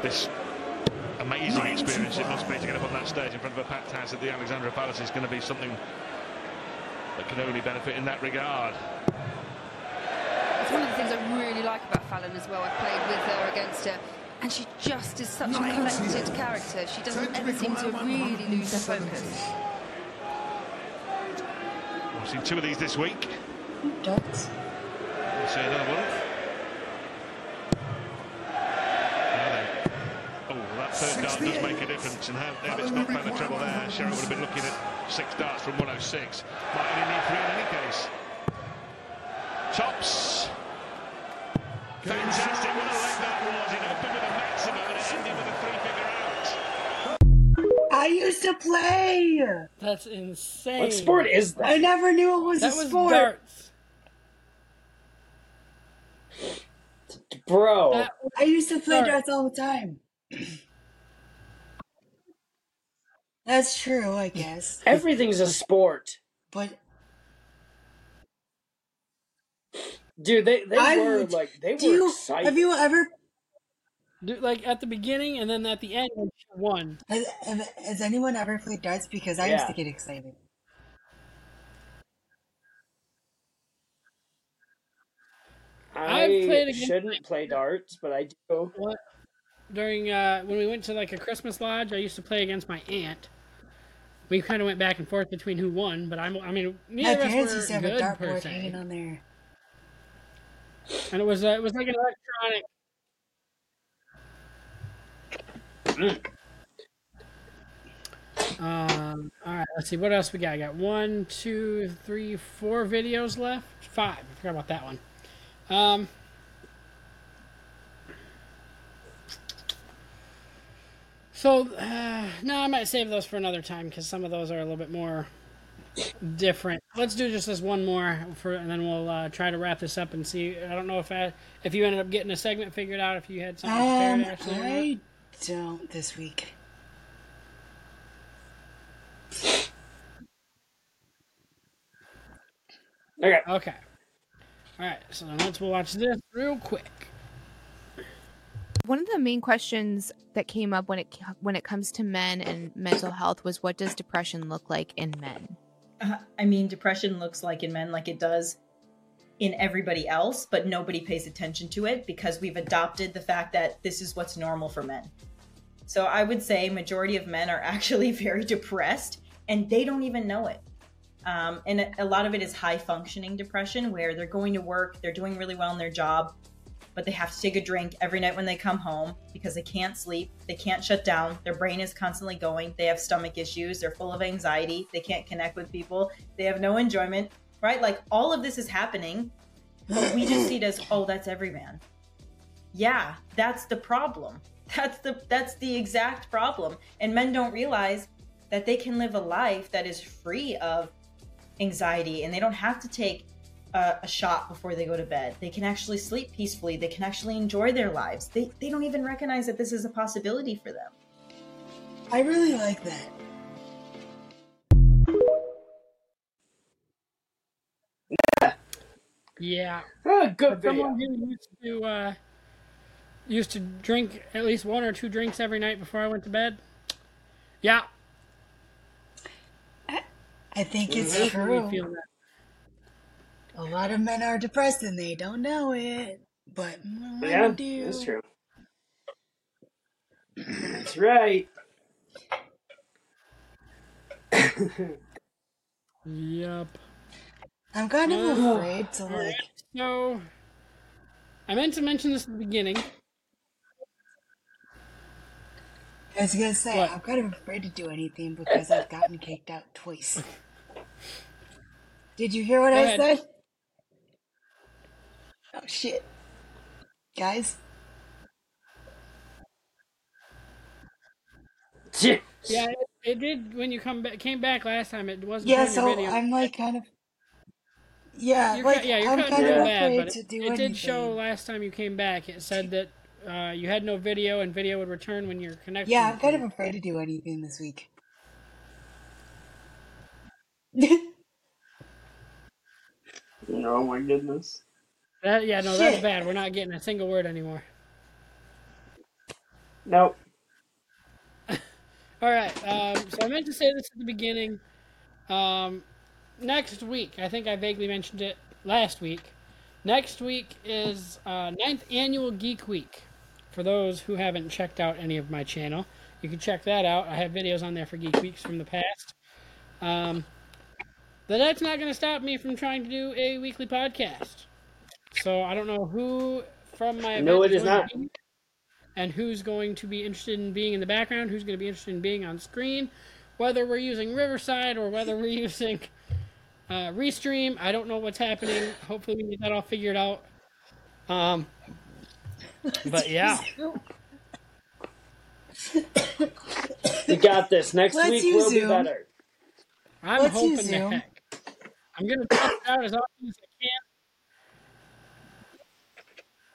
this amazing experience it must be to get up on that stage in front of a packed house at the Alexandra Palace is going to be something that can only benefit in that regard. It's one of the things I really like about Fallon as well. I've played with her, against her, and she just is such a collected character. She doesn't ever seem to really lose her focus. We've seen two of these this week. Ducks. We'll see another one. Oh, that third dart does make a difference, and how Evetts not found the treble there, Sherrock would have been looking at six darts from 106. Might only need three in any case. Tops. Fantastic, what a leg that was. It opened with a maximum and it ended with a three-figure out. I used to play. That's insane. What sport is that? I never knew it was That a was sport. darts. Bro. That I used to play Darts. darts all the time. That's true, I guess. Everything's a sport. But Dude, they, they I were would- like they do were you excited. have you ever Do, like at the beginning and then at the end, when she won. has, has anyone ever played darts? Because I used to get excited. I I've played shouldn't play darts, but I do. What? During uh, when we went to like a Christmas lodge, I used to play against my aunt. We kind of went back and forth between who won, but I'm, I mean, My neither of parents used to have a good per dartboard hanging on there. And it was uh, it was like an electronic. Um. All right. Let's see. What else we got? I got one, two, three, four videos left. Five. I forgot about that one. Um. So, uh, no, I might save those for another time because some of those are a little bit more different. Let's do just this one more, for, and then we'll uh, try to wrap this up and see. I don't know if I, if you ended up getting a segment figured out, if you had something prepared Um, actually. or. I don't this week. Okay. Okay. All right. So then let's watch this real quick. One of the main questions that came up when it when it comes to men and mental health was what does depression look like in men? I mean, depression looks like in men like it does in everybody else, but nobody pays attention to it because we've adopted the fact that this is what's normal for men. So I would say majority of men are actually very depressed and they don't even know it. Um, and a lot of it is high functioning depression where they're going to work, they're doing really well in their job, but they have to take a drink every night when they come home because they can't sleep, they can't shut down, their brain is constantly going, they have stomach issues, they're full of anxiety, they can't connect with people, they have no enjoyment, right? Like all of this is happening, but we just see it as, oh, that's every man. Yeah, that's the problem. That's the that's the exact problem. And men don't realize that they can live a life that is free of anxiety and they don't have to take a, a shot before they go to bed. They can actually sleep peacefully. They can actually enjoy their lives. They, they don't even recognize that this is a possibility for them. I really like that. Yeah. Oh, good For someone who used to uh, used to drink at least one or two drinks every night before I went to bed. Yeah. I think it's Definitely true. Feel that. A lot of men are depressed and they don't know it, but women Yeah, do. that's true. That's right. Yep. I'm kind of Uh, afraid to like. So, I meant to mention this at the beginning. I was gonna say What? I'm kind of afraid to do anything because I've gotten kicked out twice. Did you hear what Go I ahead. said? Oh shit, guys. Yeah, it, it did when you come back. Came back last time. It wasn't Yeah, showing your so video. I'm like kind of. Yeah, You're, like ki- yeah, you're I'm kind of kind doing of bad, afraid but to it, do it anything. did show last time you came back. It said that uh, you had no video, and video would return when your connection. Yeah, I'm kind of afraid to do anything this week. Oh my goodness. That, yeah, no, that's bad. We're not getting a single word anymore. Nope. All right. Um, so I meant to say this at the beginning. Um, next week, I think I vaguely mentioned it last week. Next week is uh, ninth annual Geek Week. For those who haven't checked out any of my channel, you can check that out. I have videos on there for Geek Weeks from the past. Um, but that's not going to stop me from trying to do a weekly podcast. So I don't know who from my No, event it is not. be. and who's going to be interested in being in the background, who's going to be interested in being on screen, whether we're using Riverside or whether we're using uh, Restream. I don't know what's happening. Hopefully, we get that all figured out. Um, but yeah. You got this. Next Let's week use will be better. I'm Let's hoping use to heck. I'm gonna test it out as often as I can.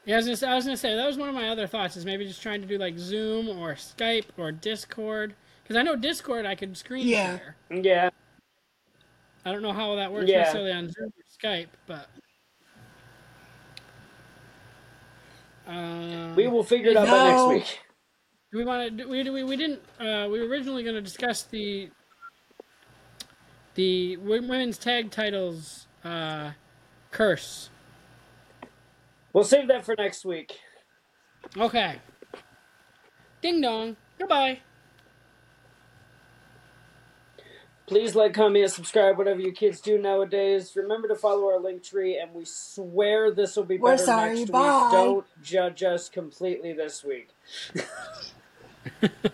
Yeah, I was, gonna say, I was gonna say that was one of my other thoughts is maybe just trying to do like Zoom or Skype or Discord because I know Discord I could screen Yeah. share. Yeah. I don't know how that works Yeah. necessarily on Zoom or Skype, but um, We will figure it out by next week. Do we want to? We, we we didn't. Uh, we were originally going to discuss the the women's tag titles uh, curse. We'll save that for next week. Okay. Ding dong. Goodbye. Please like, comment, and subscribe, whatever you kids do nowadays. Remember to follow our link tree, and we swear this will be We're better sorry, next bye. week. Don't judge us completely this week.